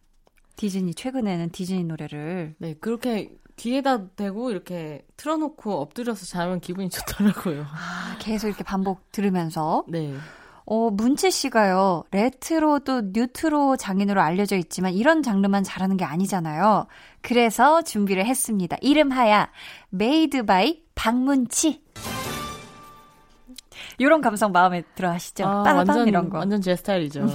디즈니 최근에는 디즈니 노래를 네, 그렇게 귀에다 대고 이렇게 틀어놓고 엎드려서 자면 기분이 좋더라고요. 아, 계속 이렇게 반복 들으면서 네. 어, 문치 씨가요. 레트로 또 뉴트로 장인으로 알려져 있지만 이런 장르만 잘하는 게 아니잖아요. 그래서 준비를 했습니다. 이름하야 made by 박문치. 이런 감성 마음에 들어 하시죠? 아, 빠밤 완전, 이런 거. 완전 제 스타일이죠.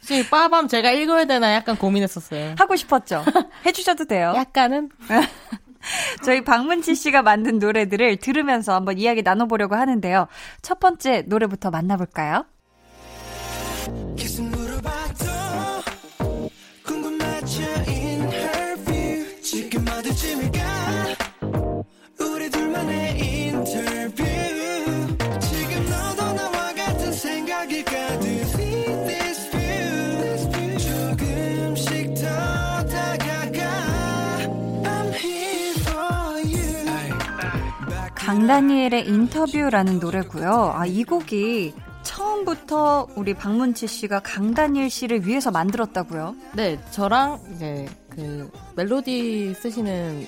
솔직히 빠밤 제가 읽어야 되나 약간 고민했었어요. 하고 싶었죠? 해주셔도 돼요. 약간은? 저희 박문치 씨가 만든 노래들을 들으면서 한번 이야기 나눠보려고 하는데요. 첫 번째 노래부터 만나볼까요? 강다니엘의 인터뷰라는 노래고요. 아, 이 곡이 처음부터 우리 박문치 씨가 강다니엘 씨를 위해서 만들었다고요? 네, 저랑 이제 그 멜로디 쓰시는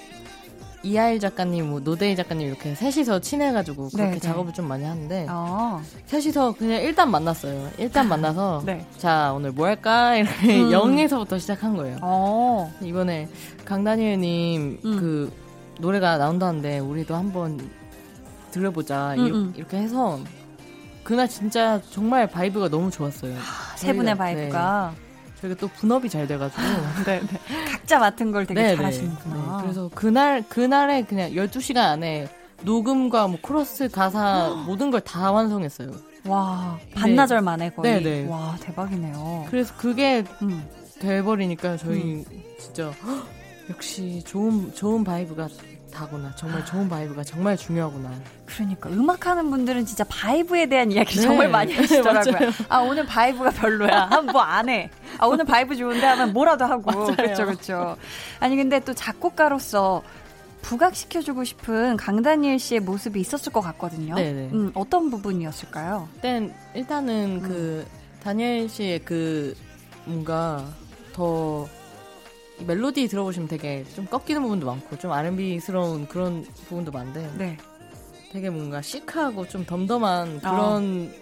이하일 작가님, 뭐 노대희 작가님 이렇게 셋이서 친해가지고 그렇게 네, 네. 작업을 좀 많이 하는데 어. 셋이서 그냥 일단 만났어요. 일단 만나서 네. 자 오늘 뭐 할까 이렇게 음. 영에서부터 시작한 거예요. 어. 이번에 강다니엘님 음. 그 노래가 나온다는데 우리도 한번 들려보자 음, 이- 음. 이렇게 해서 그날 진짜 정말 vibe가 너무 좋았어요. 세 분의 vibe가 네, 저희가 또 분업이 잘 돼가지고 네, 네. 각자 맡은 걸 되게 네, 잘하시는구나. 네. 그래서 그날 그날에 그냥 12시간 안에 녹음과 뭐 코러스 가사 모든 걸 다 완성했어요. 와 반나절 만에 거의. 네, 네. 와 대박이네요. 그래서 그게 음. 돼버리니까 저희 진짜 헉, 역시 좋은 좋은 vibe가 다구나. 정말 좋은 vibe가 정말 중요하구나. 그러니까 음악 하는 분들은 진짜 vibe에 대한 이야기를 네. 정말 많이 하시더라고요. 아 오늘 vibe가 별로야. 하면 뭐 안 해. 아 오늘 vibe 좋은데 하면 뭐라도 하고. 그렇죠, 그렇죠. 아니 근데 또 작곡가로서 부각시켜주고 싶은 강다니엘 씨의 모습이 있었을 것 같거든요. 네네. 음, 어떤 부분이었을까요? 일단 일단은 음. 그 다니엘 씨의 그 뭔가 더 멜로디 들어보시면 되게 좀 꺾이는 부분도 많고 좀 R&B스러운 그런 부분도 많은데 네. 되게 뭔가 시크하고 좀 덤덤한 그런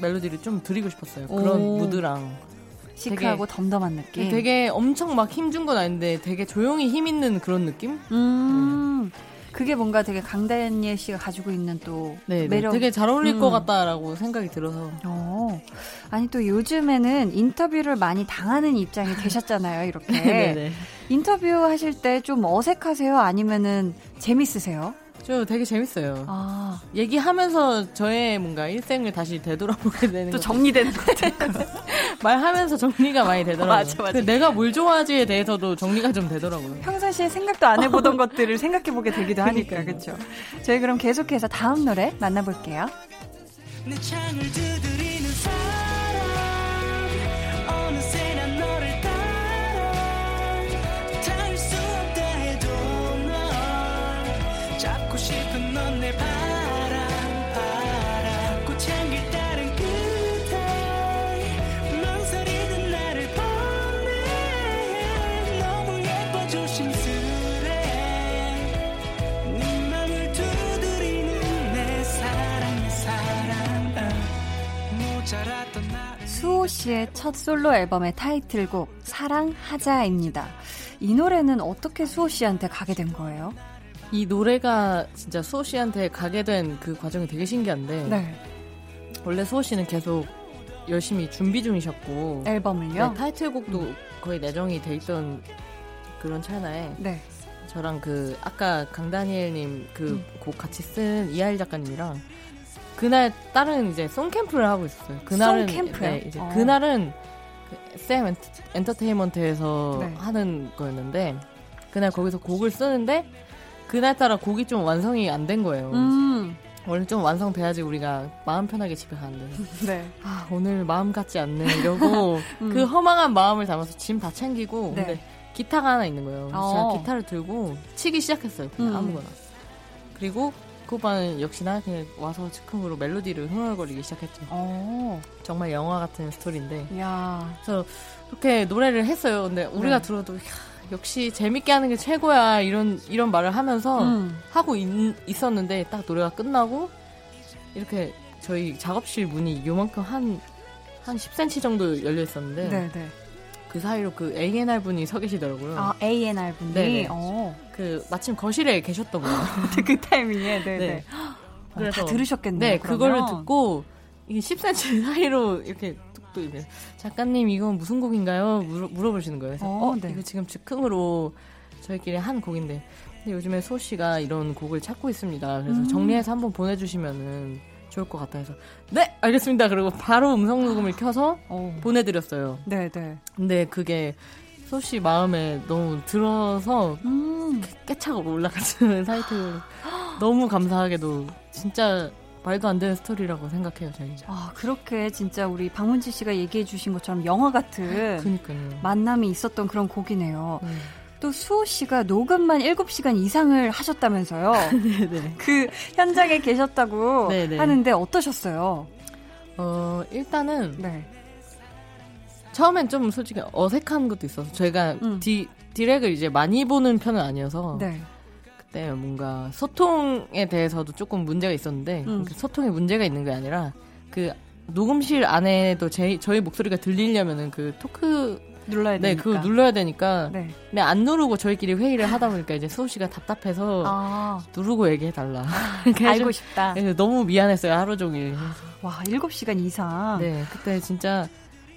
멜로디를 좀 드리고 싶었어요. 그런 오. 무드랑 시크하고 덤덤한 느낌. 되게 엄청 막 힘준 건 아닌데 되게 조용히 힘 있는 그런 느낌? 음. 그게 뭔가 되게 강다니엘 씨가 가지고 있는 또 네, 네. 매력. 되게 잘 어울릴 음. 것 같다라고 생각이 들어서 어. 아니 또 요즘에는 인터뷰를 많이 당하는 입장이 되셨잖아요. 이렇게. 네네. 인터뷰 하실 때 좀 어색하세요? 아니면은 재밌으세요? 저 되게 재밌어요. 아, 얘기하면서 저의 뭔가 일생을 다시 되돌아보게 되는 또것 정리되는 것 같아요. 말하면서 정리가 많이 되더라고요. 맞아, 맞아. 내가 뭘 좋아하지에 대해서도 정리가 좀 되더라고요. 평상시에 생각도 안 해보던 것들을 생각해보게 되기도 하니까, 그렇죠? 저희 그럼 계속해서 다음 노래 만나볼게요. 수호 씨의 첫 솔로 앨범의 타이틀곡 사랑하자입니다. 이 노래는 어떻게 수호 씨한테 가게 된 거예요? 이 노래가 진짜 수호 씨한테 가게 된 그 과정이 되게 신기한데 네. 원래 수호 씨는 계속 열심히 준비 중이셨고 앨범을요? 네, 타이틀곡도 거의 내정이 돼 있던 그런 찰나에 네. 저랑 그 아까 강다니엘님 그 음. 곡 같이 쓴 이하일 작가님이랑 그날 다른 이제 송 캠프를 하고 있었어요. 그날은 캠프요? 네, 이제 어. 그날은 그샘 엔터, 엔터테인먼트에서 네. 하는 거였는데 그날 거기서 곡을 쓰는데 그날 따라 곡이 좀 완성이 안 된 거예요. 음. 원래 좀 완성돼야지 우리가 마음 편하게 집에 가는데 네. 아 오늘 마음 같지 않네 이러고 음. 그 허망한 마음을 담아서 짐 다 챙기고 네. 근데 기타가 하나 있는 거예요. 어. 제가 기타를 들고 치기 시작했어요. 그냥 음. 아무거나. 그리고 그 오빠는 역시나 그냥 와서 즉흥으로 멜로디를 흥얼거리기 시작했죠. 어. 정말 영화 같은 스토리인데 야. 그래서 그렇게 노래를 했어요. 근데 우리가 네. 들어도 야, 역시 재밌게 하는 게 최고야 이런 이런 말을 하면서 음. 하고 있, 있었는데 딱 노래가 끝나고 이렇게 저희 작업실 문이 요만큼 한, 한 10cm 정도 열려 있었는데 네, 네. 그 사이로 그 A&R 분이 서 계시더라고요. 아, A&R 분이. 네네. 어. 그 마침 거실에 계셨던 거예요. 그 타이밍에. 네, 네. 네. 그래서 다 들으셨겠네요. 네, 그거를. 듣고 이게 10cm 사이로 이렇게 이래. 작가님 이건 무슨 곡인가요? 물어, 물어보시는 거예요. 그래서 어, 어, 네. 이거 지금 즉흥으로 저희끼리 한 곡인데 근데 요즘에 소 씨가 이런 곡을 찾고 있습니다. 그래서 음. 정리해서 한번 보내주시면은 좋을 것 같아 해서 네 알겠습니다. 그리고 바로 음성 녹음을 켜서 어. 보내드렸어요. 네, 네. 근데 그게 소씨 마음에 너무 들어서 음. 깨차고 올라가는 사이트 너무 감사하게도 진짜 말도 안 되는 스토리라고 생각해요 저희. 아, 그렇게 진짜 우리 박문지 씨가 얘기해 주신 것처럼 영화 같은 그니까요. 만남이 있었던 그런 곡이네요. 음. 또 수호 씨가 녹음만 7시간 이상을 하셨다면서요. 네네. 그 현장에 계셨다고 네네. 하는데 어떠셨어요? 어 일단은 네. 처음엔 좀 솔직히 어색한 것도 있어서 저희가 음. 디 디렉을 이제 많이 보는 편은 아니어서 네. 그때 뭔가 소통에 대해서도 조금 문제가 있었는데 음. 그 소통에 문제가 있는 게 아니라 그 녹음실 안에도 제, 저희 목소리가 들리려면은 그 토크 눌러야 네 되니까. 그거 눌러야 되니까 네. 근데 안 누르고 저희끼리 회의를 하다 보니까 이제 수호 씨가 답답해서 아, 누르고 얘기해 달라. 알고 싶다. 너무 미안했어요 하루 종일. 와, 7시간 이상. 네 그때 진짜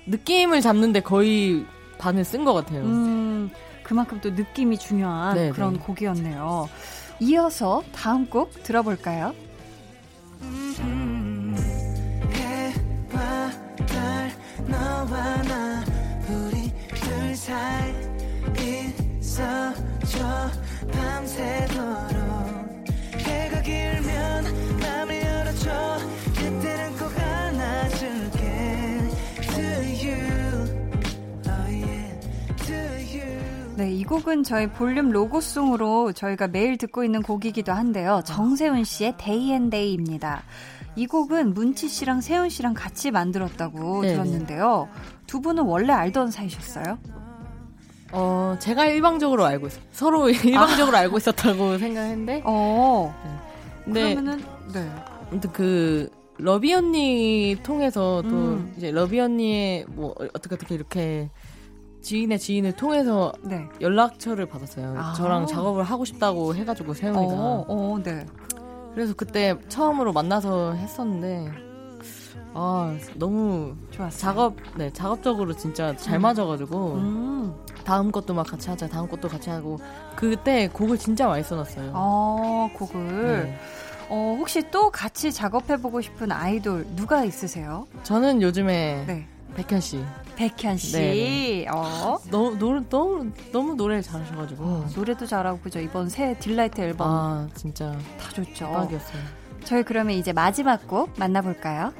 느낌을 잡는데 거의 반을 쓴 것 같아요. 음, 그만큼 또 느낌이 중요한 네, 그런 네. 곡이었네요. 이어서 다음 곡 들어볼까요? 해 둘 사이 있어줘 밤새도록 해가 길면 맘을 열어줘 그때는 꼭 안아줄게 To you Oh yeah To you 네, 이 곡은 저희 볼륨 로고송으로 저희가 매일 듣고 있는 곡이기도 한데요. 정세훈 씨의 Day and Day입니다. 이 곡은 문치 씨랑 세훈 씨랑 같이 만들었다고 네, 들었는데요. 두 분은 원래 알던 사이셨어요? 어 제가 일방적으로 알고 있어 서로 일방적으로 알고 있었다고 생각했는데 어, 근데 그러면은, 네. 아무튼 그 러비 언니 통해서 또 음. 이제 러비 언니의 뭐 어떻게 어떻게 이렇게 지인의 지인을 통해서 네. 연락처를 받았어요. 아. 저랑 작업을 하고 싶다고 해가지고 세훈이가 어, 어, 네. 그래서 그때 처음으로 만나서 했었는데 아 너무 좋았어요. 작업 네 작업적으로 진짜 잘 맞아가지고 음, 다음 것도 막 같이 하자 다음 것도 같이 하고 그때 곡을 진짜 많이 써놨어요. 어, 곡을. 네. 어, 혹시 또 같이 작업해보고 싶은 아이돌 누가 있으세요? 저는 요즘에 네. 백현 씨 백현 씨. 네, 어. 너무 노래 너무 너무 노래를 잘하셔가지고 어, 노래도 잘하고 그죠 이번 새 딜라이트 앨범 아 진짜 다 좋죠. 대박이었어요. 저희 그러면 이제 마지막 곡 만나볼까요?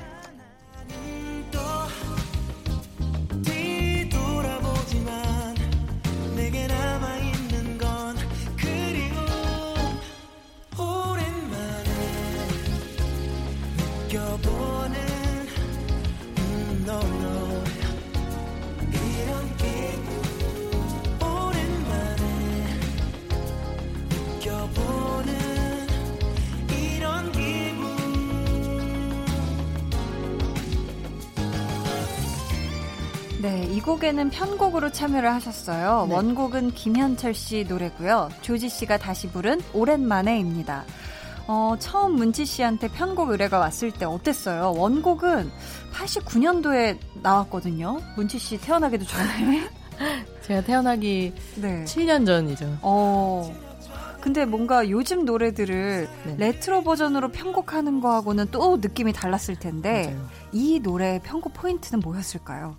곡에는 편곡으로 참여를 하셨어요. 네. 원곡은 김현철 씨 노래고요. 조지 씨가 다시 부른 오랜만에입니다. 어, 처음 문치 씨한테 편곡 의뢰가 왔을 때 어땠어요? 원곡은 89년도에 나왔거든요. 문치 씨 태어나기도 전에. 제가 태어나기 네. 7년 전이죠. 어. 근데 뭔가 요즘 노래들을 네. 레트로 버전으로 편곡하는 거하고는 또 느낌이 달랐을 텐데 맞아요. 이 노래의 편곡 포인트는 뭐였을까요?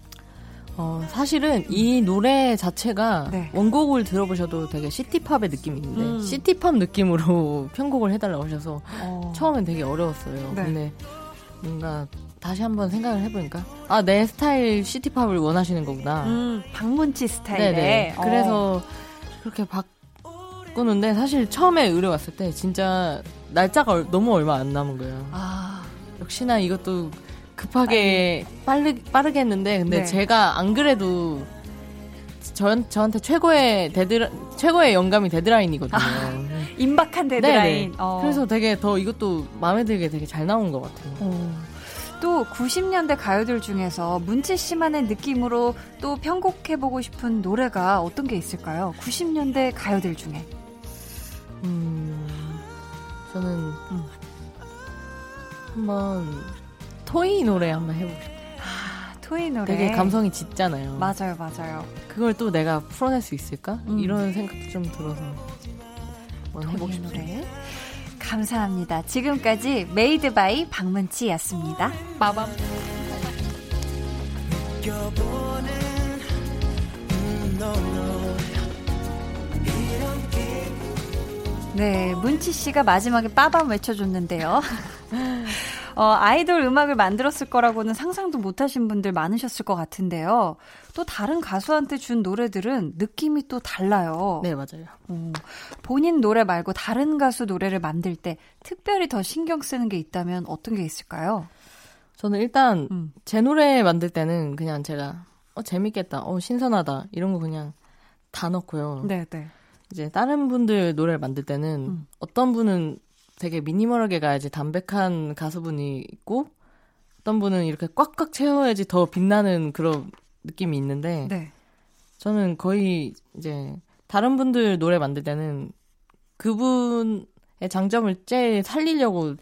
어, 사실은 이 노래 자체가 네. 원곡을 들어보셔도 되게 시티팝의 느낌이 있는데 음. 시티팝 느낌으로 편곡을 해달라고 하셔서 어. 처음엔 되게 어려웠어요. 네. 근데 뭔가 다시 한번 생각을 해보니까 아 내 스타일 시티팝을 원하시는 거구나. 음, 박문치 스타일의 네네. 어. 그래서 그렇게 바꾸는데 사실 처음에 의뢰 왔을 때 진짜 날짜가 얼- 너무 얼마 안 남은 거예요. 아, 역시나 이것도 급하게 빠르, 빠르게 했는데 근데 네. 제가 안 그래도 저, 저한테 최고의 데드 최고의 영감이 데드라인이거든요. 임박한 네네. 데드라인. 어. 그래서 되게 더 이것도 마음에 들게 되게 잘 나온 것 같아요. 어. 또 90년대 가요들 중에서 문치 씨만의 느낌으로 또 편곡해보고 싶은 노래가 어떤 게 있을까요? 90년대 가요들 중에. 음, 저는 음. 한번 토이 노래 한번 해보고 싶어요. 아, 토이 노래. 되게 감성이 짙잖아요. 맞아요, 맞아요. 그걸 또 내가 풀어낼 수 있을까? 음. 이런 생각도 좀 들어서 토이. 노래. 감사합니다. 지금까지 made by 박문치였습니다. 빠밤. 네, 문치 씨가 마지막에 빠밤 외쳐줬는데요. 어, 아이돌 음악을 만들었을 거라고는 상상도 못 하신 분들 많으셨을 것 같은데요. 또 다른 가수한테 준 노래들은 느낌이 또 달라요. 네, 맞아요. 어, 본인 노래 말고 다른 가수 노래를 만들 때 특별히 더 신경 쓰는 게 있다면 어떤 게 있을까요? 저는 일단 음. 제 노래 만들 때는 그냥 제가 어 재밌겠다, 어 신선하다 이런 거 그냥 다 넣고요. 네, 네. 이제 다른 분들 노래를 만들 때는 음. 어떤 분은 되게 미니멀하게 가야지 담백한 가수분이 있고 어떤 분은 이렇게 꽉꽉 채워야지 더 빛나는 그런 느낌이 있는데 네. 저는 거의 이제 다른 분들 노래 만들 때는 그분의 장점을 제일 살리려고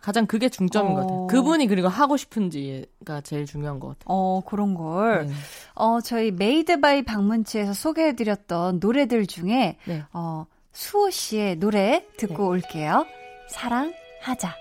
가장 그게 중점인 것 같아요. 어. 그분이 그리고 하고 싶은지가 제일 중요한 것 같아요. 어, 그런 걸. 네. 어, 저희 made by 박문치에서 소개해드렸던 노래들 중에, 네. 어, 수호 씨의 노래 듣고 올게요. 사랑하자.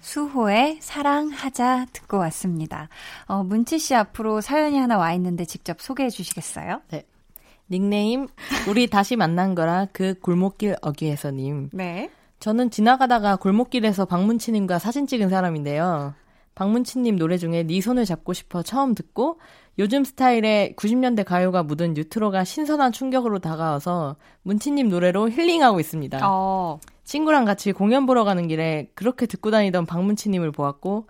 수호의 사랑하자 듣고 왔습니다. 어, 문치 씨 앞으로 사연이 하나 와 있는데 직접 소개해 주시겠어요? 닉네임 우리 다시 만난 거라 그 골목길 어귀에서님. 네. 저는 지나가다가 골목길에서 박문치님과 사진 찍은 사람인데요. 박문치님 노래 중에 네 손을 잡고 싶어 처음 듣고 요즘 스타일의 90년대 가요가 묻은 뉴트로가 신선한 충격으로 다가와서 문치님 노래로 힐링하고 있습니다. 어, 친구랑 같이 공연 보러 가는 길에 그렇게 듣고 다니던 박문치님을 보았고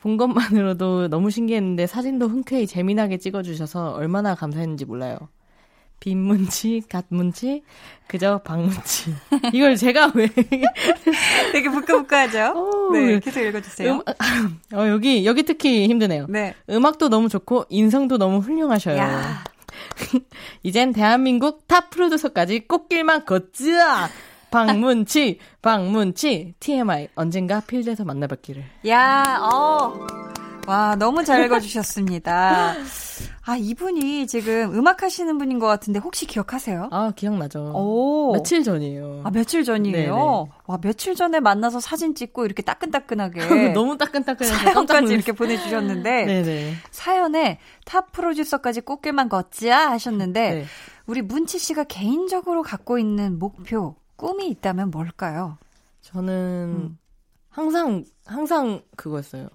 본 것만으로도 너무 신기했는데 사진도 흔쾌히 재미나게 찍어주셔서 얼마나 감사했는지 몰라요. 빈문치, 갓문치, 그저 박문치. 이걸 제가 왜 되게 부끄부끄하죠? 어, 네, 계속 읽어주세요. 음, 어, 여기 여기 특히 힘드네요. 네. 음악도 너무 좋고 인성도 너무 훌륭하셔요. 야, 이젠 대한민국 top 프로듀서까지 꽃길만 걷자. 박문치, 박문치, TMI 언젠가 필드에서 만나뵙기를. 야, 어. 와, 너무 잘 읽어주셨습니다. 아, 이분이 지금 음악 하시는 분인 것 같은데 혹시 기억하세요? 아 기억나죠. 오. 며칠 전이에요. 아, 며칠 전이에요? 네네. 와, 며칠 전에 만나서 사진 찍고 이렇게 따끈따끈하게. 너무 따끈따끈해서 사연까지. 이렇게 보내주셨는데. 네네. 사연에 top 프로듀서까지 꽃길만 걷자 하셨는데, 네. 우리 문치 씨가 개인적으로 갖고 있는 목표, 꿈이 있다면 뭘까요? 저는 음. 항상 항상 그거였어요.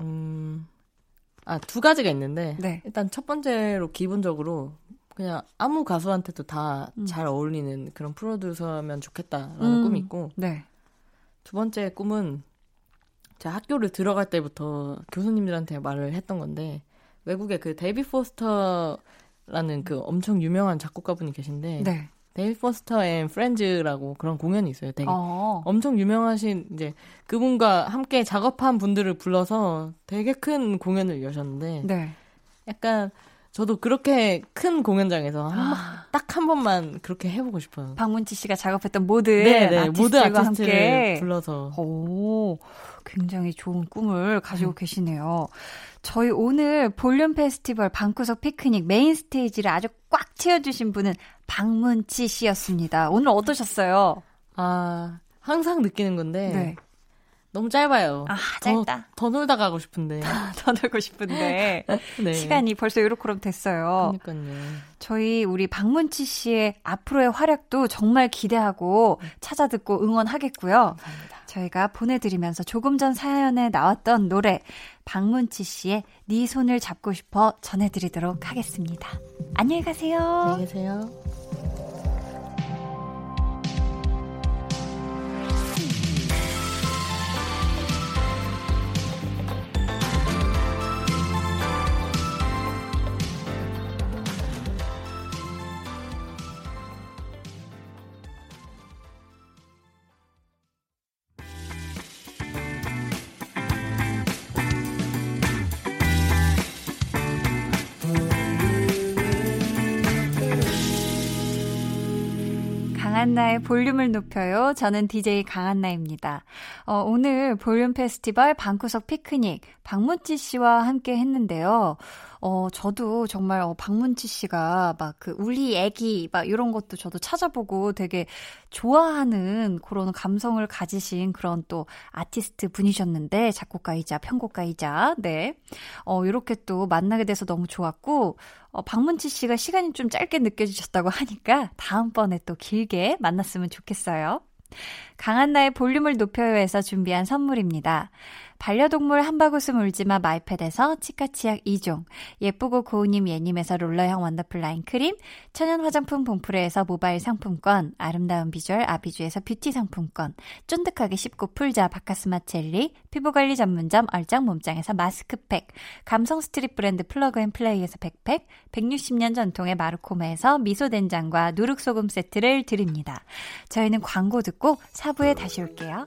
음. 아, 두 가지가 있는데 네. 일단 첫 번째로 기본적으로 그냥 아무 가수한테도 다 음. 잘 어울리는 그런 프로듀서면 좋겠다라는 음. 꿈이 있고 네. 두 번째 꿈은 제가 학교를 들어갈 때부터 교수님들한테 말을 했던 건데 외국에 그 David Foster라는 그 엄청 유명한 작곡가분이 계신데 네. David Foster and Friends라고 그런 공연이 있어요. 되게 어. 엄청 유명하신 이제 그분과 함께 작업한 분들을 불러서 되게 큰 공연을 여셨는데 네. 약간 저도 그렇게 큰 공연장에서 아. 딱 한 번만 그렇게 해보고 싶어요. 박문치 씨가 작업했던 모든 네네 아티스트들과 모든 아티스트를 함께 불러서 오, 굉장히 좋은 꿈을 음. 가지고 계시네요. 저희 오늘 볼륨 페스티벌 방구석 피크닉 메인 스테이지를 아주 꽉 채워주신 분은 박문치 씨였습니다. 오늘 어떠셨어요? 아 항상 느끼는 건데 네. 너무 짧아요. 아, 더, 짧다. 더 놀다 가고 싶은데. 더 놀고 싶은데 네. 시간이 벌써 요렇게럼 됐어요. 그러니까요. 저희 우리 박문치 씨의 앞으로의 활약도 정말 기대하고 찾아듣고 응원하겠고요. 저희가 보내드리면서 조금 전 사연에 나왔던 노래 박문치 씨의 네 손을 잡고 싶어 전해드리도록 하겠습니다. 안녕히 가세요. 안녕히 계세요. 강한나의 볼륨을 높여요. 저는 DJ 강한나입니다. 어, 오늘 볼륨 페스티벌 방구석 피크닉 박문치 씨와 함께 했는데요. 어, 저도 정말 어, 박문치 씨가 막 그 우리 애기 막 이런 것도 저도 찾아보고 되게 좋아하는 그런 감성을 가지신 그런 또 아티스트 분이셨는데 작곡가이자 편곡가이자 네. 어, 이렇게 또 만나게 돼서 너무 좋았고 어, 박문치 씨가 시간이 좀 짧게 느껴지셨다고 하니까 다음번에 또 길게 만났으면 좋겠어요. 강한나의 볼륨을 높여요에서 준비한 선물입니다. 반려동물 한바구스 물지마 마이패드에서 치카치약 2종, 예쁘고 고운님 예님에서 롤러형 원더풀 라인 크림, 천연 화장품 봉프레에서 모바일 상품권, 아름다운 비주얼 아비주에서 뷰티 상품권, 쫀득하게 씹고 풀자 바카스마 젤리, 피부관리 전문점 얼짱 몸짱에서 마스크팩, 감성 스트릿 브랜드 플러그앤플레이에서 백팩, 160년 전통의 마르코메에서 미소된장과 누룩소금 세트를 드립니다. 저희는 광고 듣고 4부에 다시 올게요.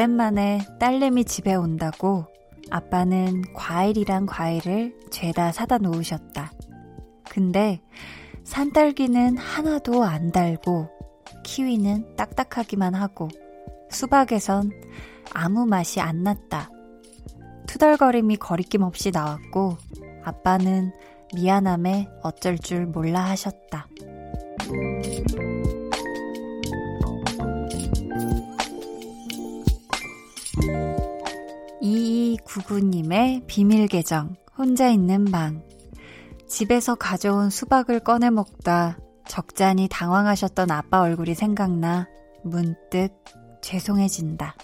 오랜만에 딸내미 집에 온다고 아빠는 과일이랑 과일을 죄다 사다 놓으셨다. 근데 산딸기는 하나도 안 달고 키위는 딱딱하기만 하고 수박에선 아무 맛이 안 났다. 투덜거림이 거리낌 없이 나왔고 아빠는 미안함에 어쩔 줄 몰라 하셨다. 2299님의 비밀 계정, 혼자 있는 방. 집에서 가져온 수박을 꺼내 먹다 적잖이 당황하셨던 아빠 얼굴이 생각나 문득 죄송해진다.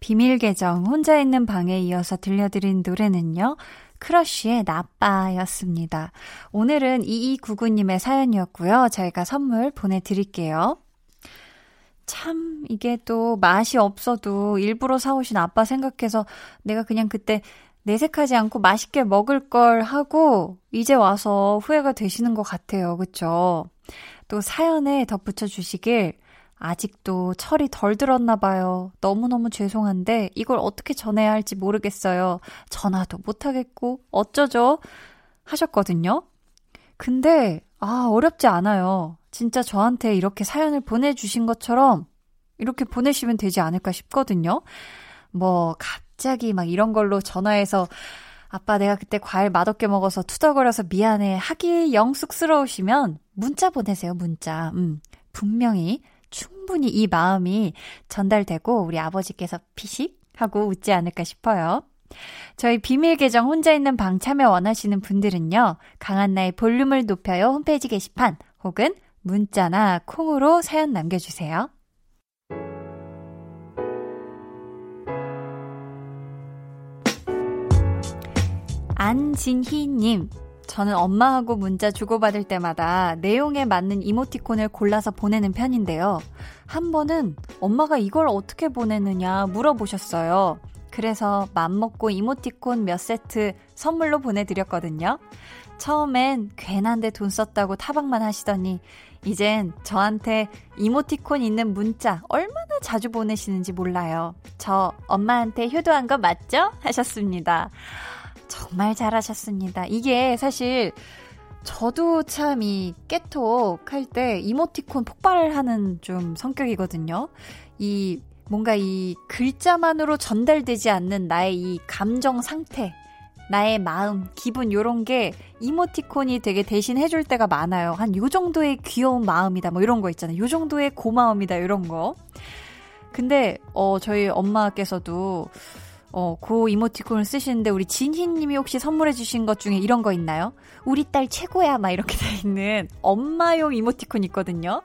비밀 계정 혼자 있는 방에 이어서 들려드린 노래는요. 크러쉬의 나빠였습니다. 오늘은 2299님의 사연이었고요. 저희가 선물 보내드릴게요. 참, 이게 또 맛이 없어도 일부러 사오신 아빠 생각해서 내가 그냥 그때 내색하지 않고 맛있게 먹을 걸 하고 이제 와서 후회가 되시는 것 같아요. 그쵸? 또 사연에 덧붙여 주시길 아직도 철이 덜 들었나 봐요. 너무너무 죄송한데 이걸 어떻게 전해야 할지 모르겠어요. 전화도 못 하겠고 어쩌죠? 하셨거든요. 근데 아, 어렵지 않아요. 진짜 저한테 이렇게 사연을 보내주신 것처럼 이렇게 보내시면 되지 않을까 싶거든요. 뭐, 갑자기 막 이런 걸로 전화해서 아빠 내가 그때 과일 맛없게 먹어서 투덜거려서 미안해 하기 영 쑥스러우시면 문자 보내세요, 문자. 음, 분명히 충분히 이 마음이 전달되고 우리 아버지께서 피식 하고 웃지 않을까 싶어요. 저희 비밀 계정 혼자 있는 방 참여 원하시는 분들은요. 강한나의 볼륨을 높여요 홈페이지 게시판 혹은 문자나 콩으로 사연 남겨주세요. 안진희님, 저는 엄마하고 문자 주고받을 때마다 내용에 맞는 이모티콘을 골라서 보내는 편인데요. 한 번은 엄마가 이걸 어떻게 보내느냐 물어보셨어요. 그래서 맘먹고 이모티콘 몇 세트 선물로 보내드렸거든요. 처음엔 괜한데 돈 썼다고 타박만 하시더니 이젠 저한테 이모티콘 있는 문자 얼마나 자주 보내시는지 몰라요. 저 엄마한테 효도한 거 맞죠? 하셨습니다. 정말 잘하셨습니다. 이게 사실 저도 참 이 깨톡 할 때 이모티콘 폭발을 하는 좀 성격이거든요. 이 뭔가 이 글자만으로 전달되지 않는 나의 이 감정 상태, 나의 마음, 기분 요런 게 이모티콘이 되게 대신 해줄 때가 많아요. 한 요 정도의 귀여운 마음이다 뭐 이런 거 있잖아요. 요 정도의 고마움이다 이런 거. 근데 어 저희 엄마께서도 어, 고 이모티콘을 쓰시는데 우리 진희님이 혹시 선물해 주신 것 중에 이런 거 있나요? 우리 딸 최고야 막 이렇게 돼 있는 엄마용 이모티콘 있거든요.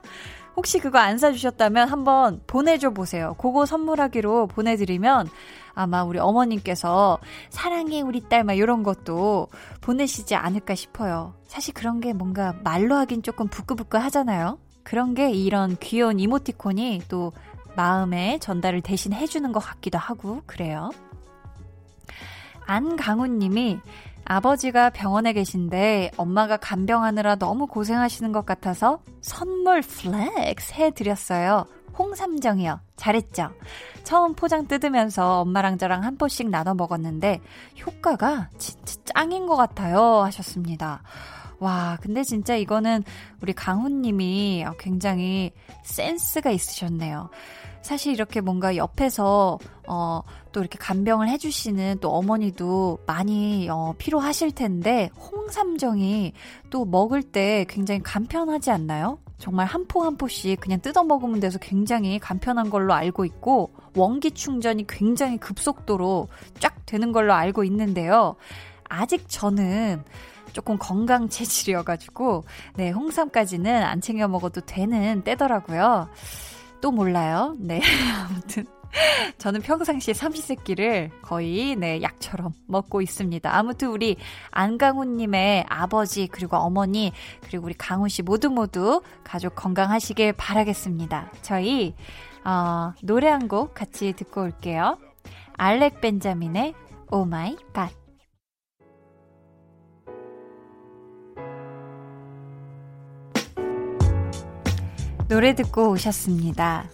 혹시 그거 안 사주셨다면 한번 보내줘 보세요. 그거 선물하기로 보내드리면 아마 우리 어머님께서 사랑해 우리 딸 막 이런 것도 보내시지 않을까 싶어요. 사실 그런 게 뭔가 말로 하긴 조금 부끄부끄 하잖아요. 그런 게 이런 귀여운 이모티콘이 또 마음에 전달을 대신 해주는 것 같기도 하고 그래요. 안강훈님이 아버지가 병원에 계신데 엄마가 간병하느라 너무 고생하시는 것 같아서 선물 flex 해드렸어요. 홍삼정이요. 잘했죠? 처음 포장 뜯으면서 엄마랑 저랑 한 포씩 나눠 먹었는데 효과가 진짜 짱인 것 같아요. 하셨습니다. 와, 근데 진짜 이거는 우리 강훈님이 굉장히 센스가 있으셨네요. 사실 이렇게 뭔가 옆에서 어, 또 이렇게 간병을 해주시는 또 어머니도 많이 어, 필요하실 텐데 홍삼정이 또 먹을 때 굉장히 간편하지 않나요? 정말 한 포 한 포씩 그냥 뜯어 먹으면 돼서 굉장히 간편한 걸로 알고 있고 원기 충전이 굉장히 급속도로 쫙 되는 걸로 알고 있는데요. 아직 저는 조금 건강 체질이어가지고 네 홍삼까지는 안 챙겨 먹어도 되는 때더라고요. 또 몰라요. 네 아무튼 저는 평상시에 삼시세끼를 거의 네 약처럼 먹고 있습니다. 아무튼 우리 안강훈님의 아버지 그리고 어머니 그리고 우리 강훈 씨 모두 모두 가족 건강하시길 바라겠습니다. 저희 어, 노래 한 곡 같이 듣고 올게요. 알렉 벤자민의 Oh My God. 노래 듣고 오셨습니다.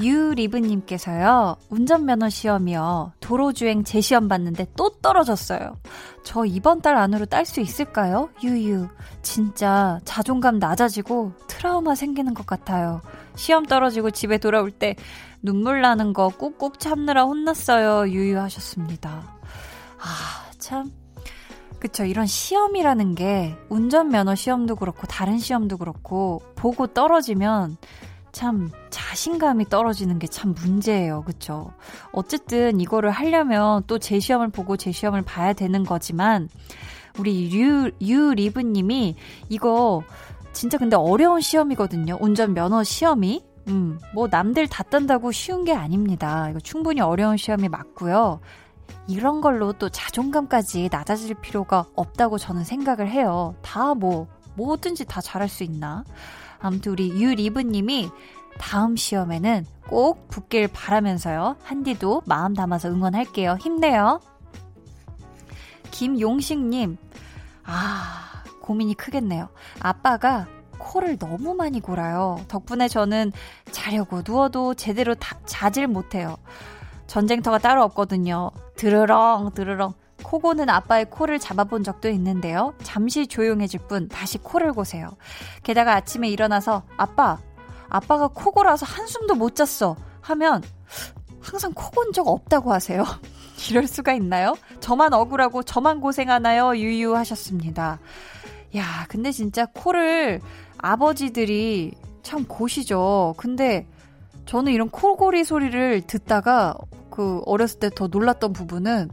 유리브님께서요, 운전면허 시험이요. 도로주행 재시험 봤는데 또 떨어졌어요. 저 이번 달 안으로 딸 수 있을까요? 유유. 진짜 자존감 낮아지고 트라우마 생기는 것 같아요. 시험 떨어지고 집에 돌아올 때 눈물 나는 거 꾹꾹 참느라 혼났어요. 유유 하셨습니다. 아, 참. 그쵸. 이런 시험이라는 게 운전면허 시험도 그렇고 다른 시험도 그렇고 보고 떨어지면 참 자신감이 떨어지는 게 참 문제예요. 그쵸? 어쨌든 이거를 하려면 또제 시험을 보고 제 시험을 봐야 되는 거지만 우리 유, 유리브 님이 이거 진짜 근데 어려운 시험이거든요. 운전 면허 시험이. 음, 뭐 남들 다 딴다고 쉬운 게 아닙니다. 이거 충분히 어려운 시험이 맞고요. 이런 걸로 또 자존감까지 낮아질 필요가 없다고 저는 생각을 해요. 다 뭐, 뭐든지 다 잘할 수 있나? 아무튼 우리 유리브님이 다음 시험에는 꼭 붙길 바라면서요. 한디도 마음 담아서 응원할게요. 힘내요. 김용식님, 아, 고민이 크겠네요. 아빠가 코를 너무 많이 골아요. 덕분에 저는 자려고 누워도 제대로 다, 자질 못해요. 전쟁터가 따로 없거든요. 드르렁, 드르렁. 코 고는 아빠의 코를 잡아본 적도 있는데요. 잠시 조용해질 뿐 다시 코를 고세요. 게다가 아침에 일어나서 아빠, 아빠가 코 골아서 한숨도 못 잤어. 하면 항상 코곤 적 없다고 하세요. 이럴 수가 있나요? 저만 억울하고 저만 고생하나요? 유유하셨습니다. 야, 근데 진짜 코를 아버지들이 참 고시죠. 근데 저는 이런 코골이 소리를 듣다가 그 어렸을 때 더 놀랐던 부분은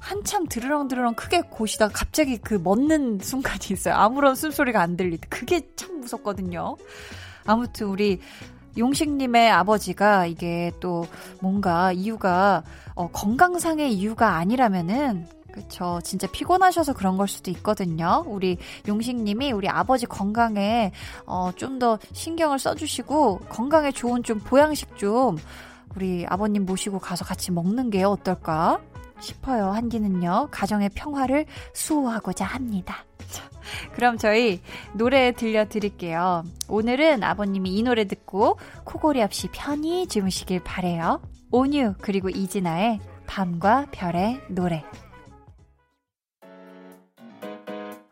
한참 드르렁드르렁 크게 고시다가 갑자기 그 멎는 순간이 있어요. 아무런 숨소리가 안 들릴 때. 그게 참 무섭거든요. 아무튼 우리 용식님의 아버지가 이게 또 뭔가 이유가 어, 건강상의 이유가 아니라면은 그쵸. 진짜 피곤하셔서 그런 걸 수도 있거든요. 우리 용식님이 우리 아버지 건강에 어, 좀 더 신경을 써주시고 건강에 좋은 좀 보양식 좀 우리 아버님 모시고 가서 같이 먹는 게 어떨까 싶어요. 한디는요, 가정의 평화를 수호하고자 합니다. 그럼 저희 노래 들려드릴게요. 오늘은 아버님이 이 노래 듣고 코골이 없이 편히 주무시길 바래요. 온유 그리고 이진아의 밤과 별의 노래.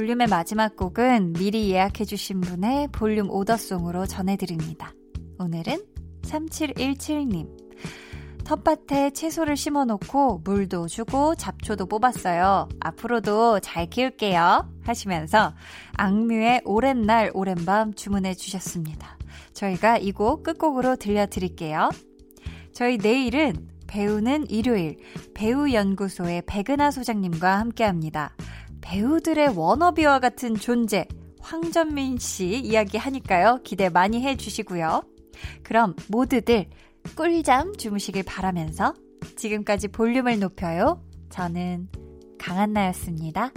볼륨의 마지막 곡은 미리 예약해주신 분의 볼륨 오더송으로 전해드립니다. 오늘은 3717님. 텃밭에 채소를 심어 놓고 물도 주고 잡초도 뽑았어요. 앞으로도 잘 키울게요. 하시면서 악뮤의 오랜 날, 오랜 밤 주문해 주셨습니다. 저희가 이 곡 끝곡으로 들려드릴게요. 저희 내일은 배우는 일요일 배우연구소의 백은하 소장님과 함께 합니다. 배우들의 워너비와 같은 존재, 황전민 씨 이야기 하니까요. 기대 많이 해 주시고요. 그럼 모두들 꿀잠 주무시길 바라면서 지금까지 볼륨을 높여요. 저는 강한나였습니다.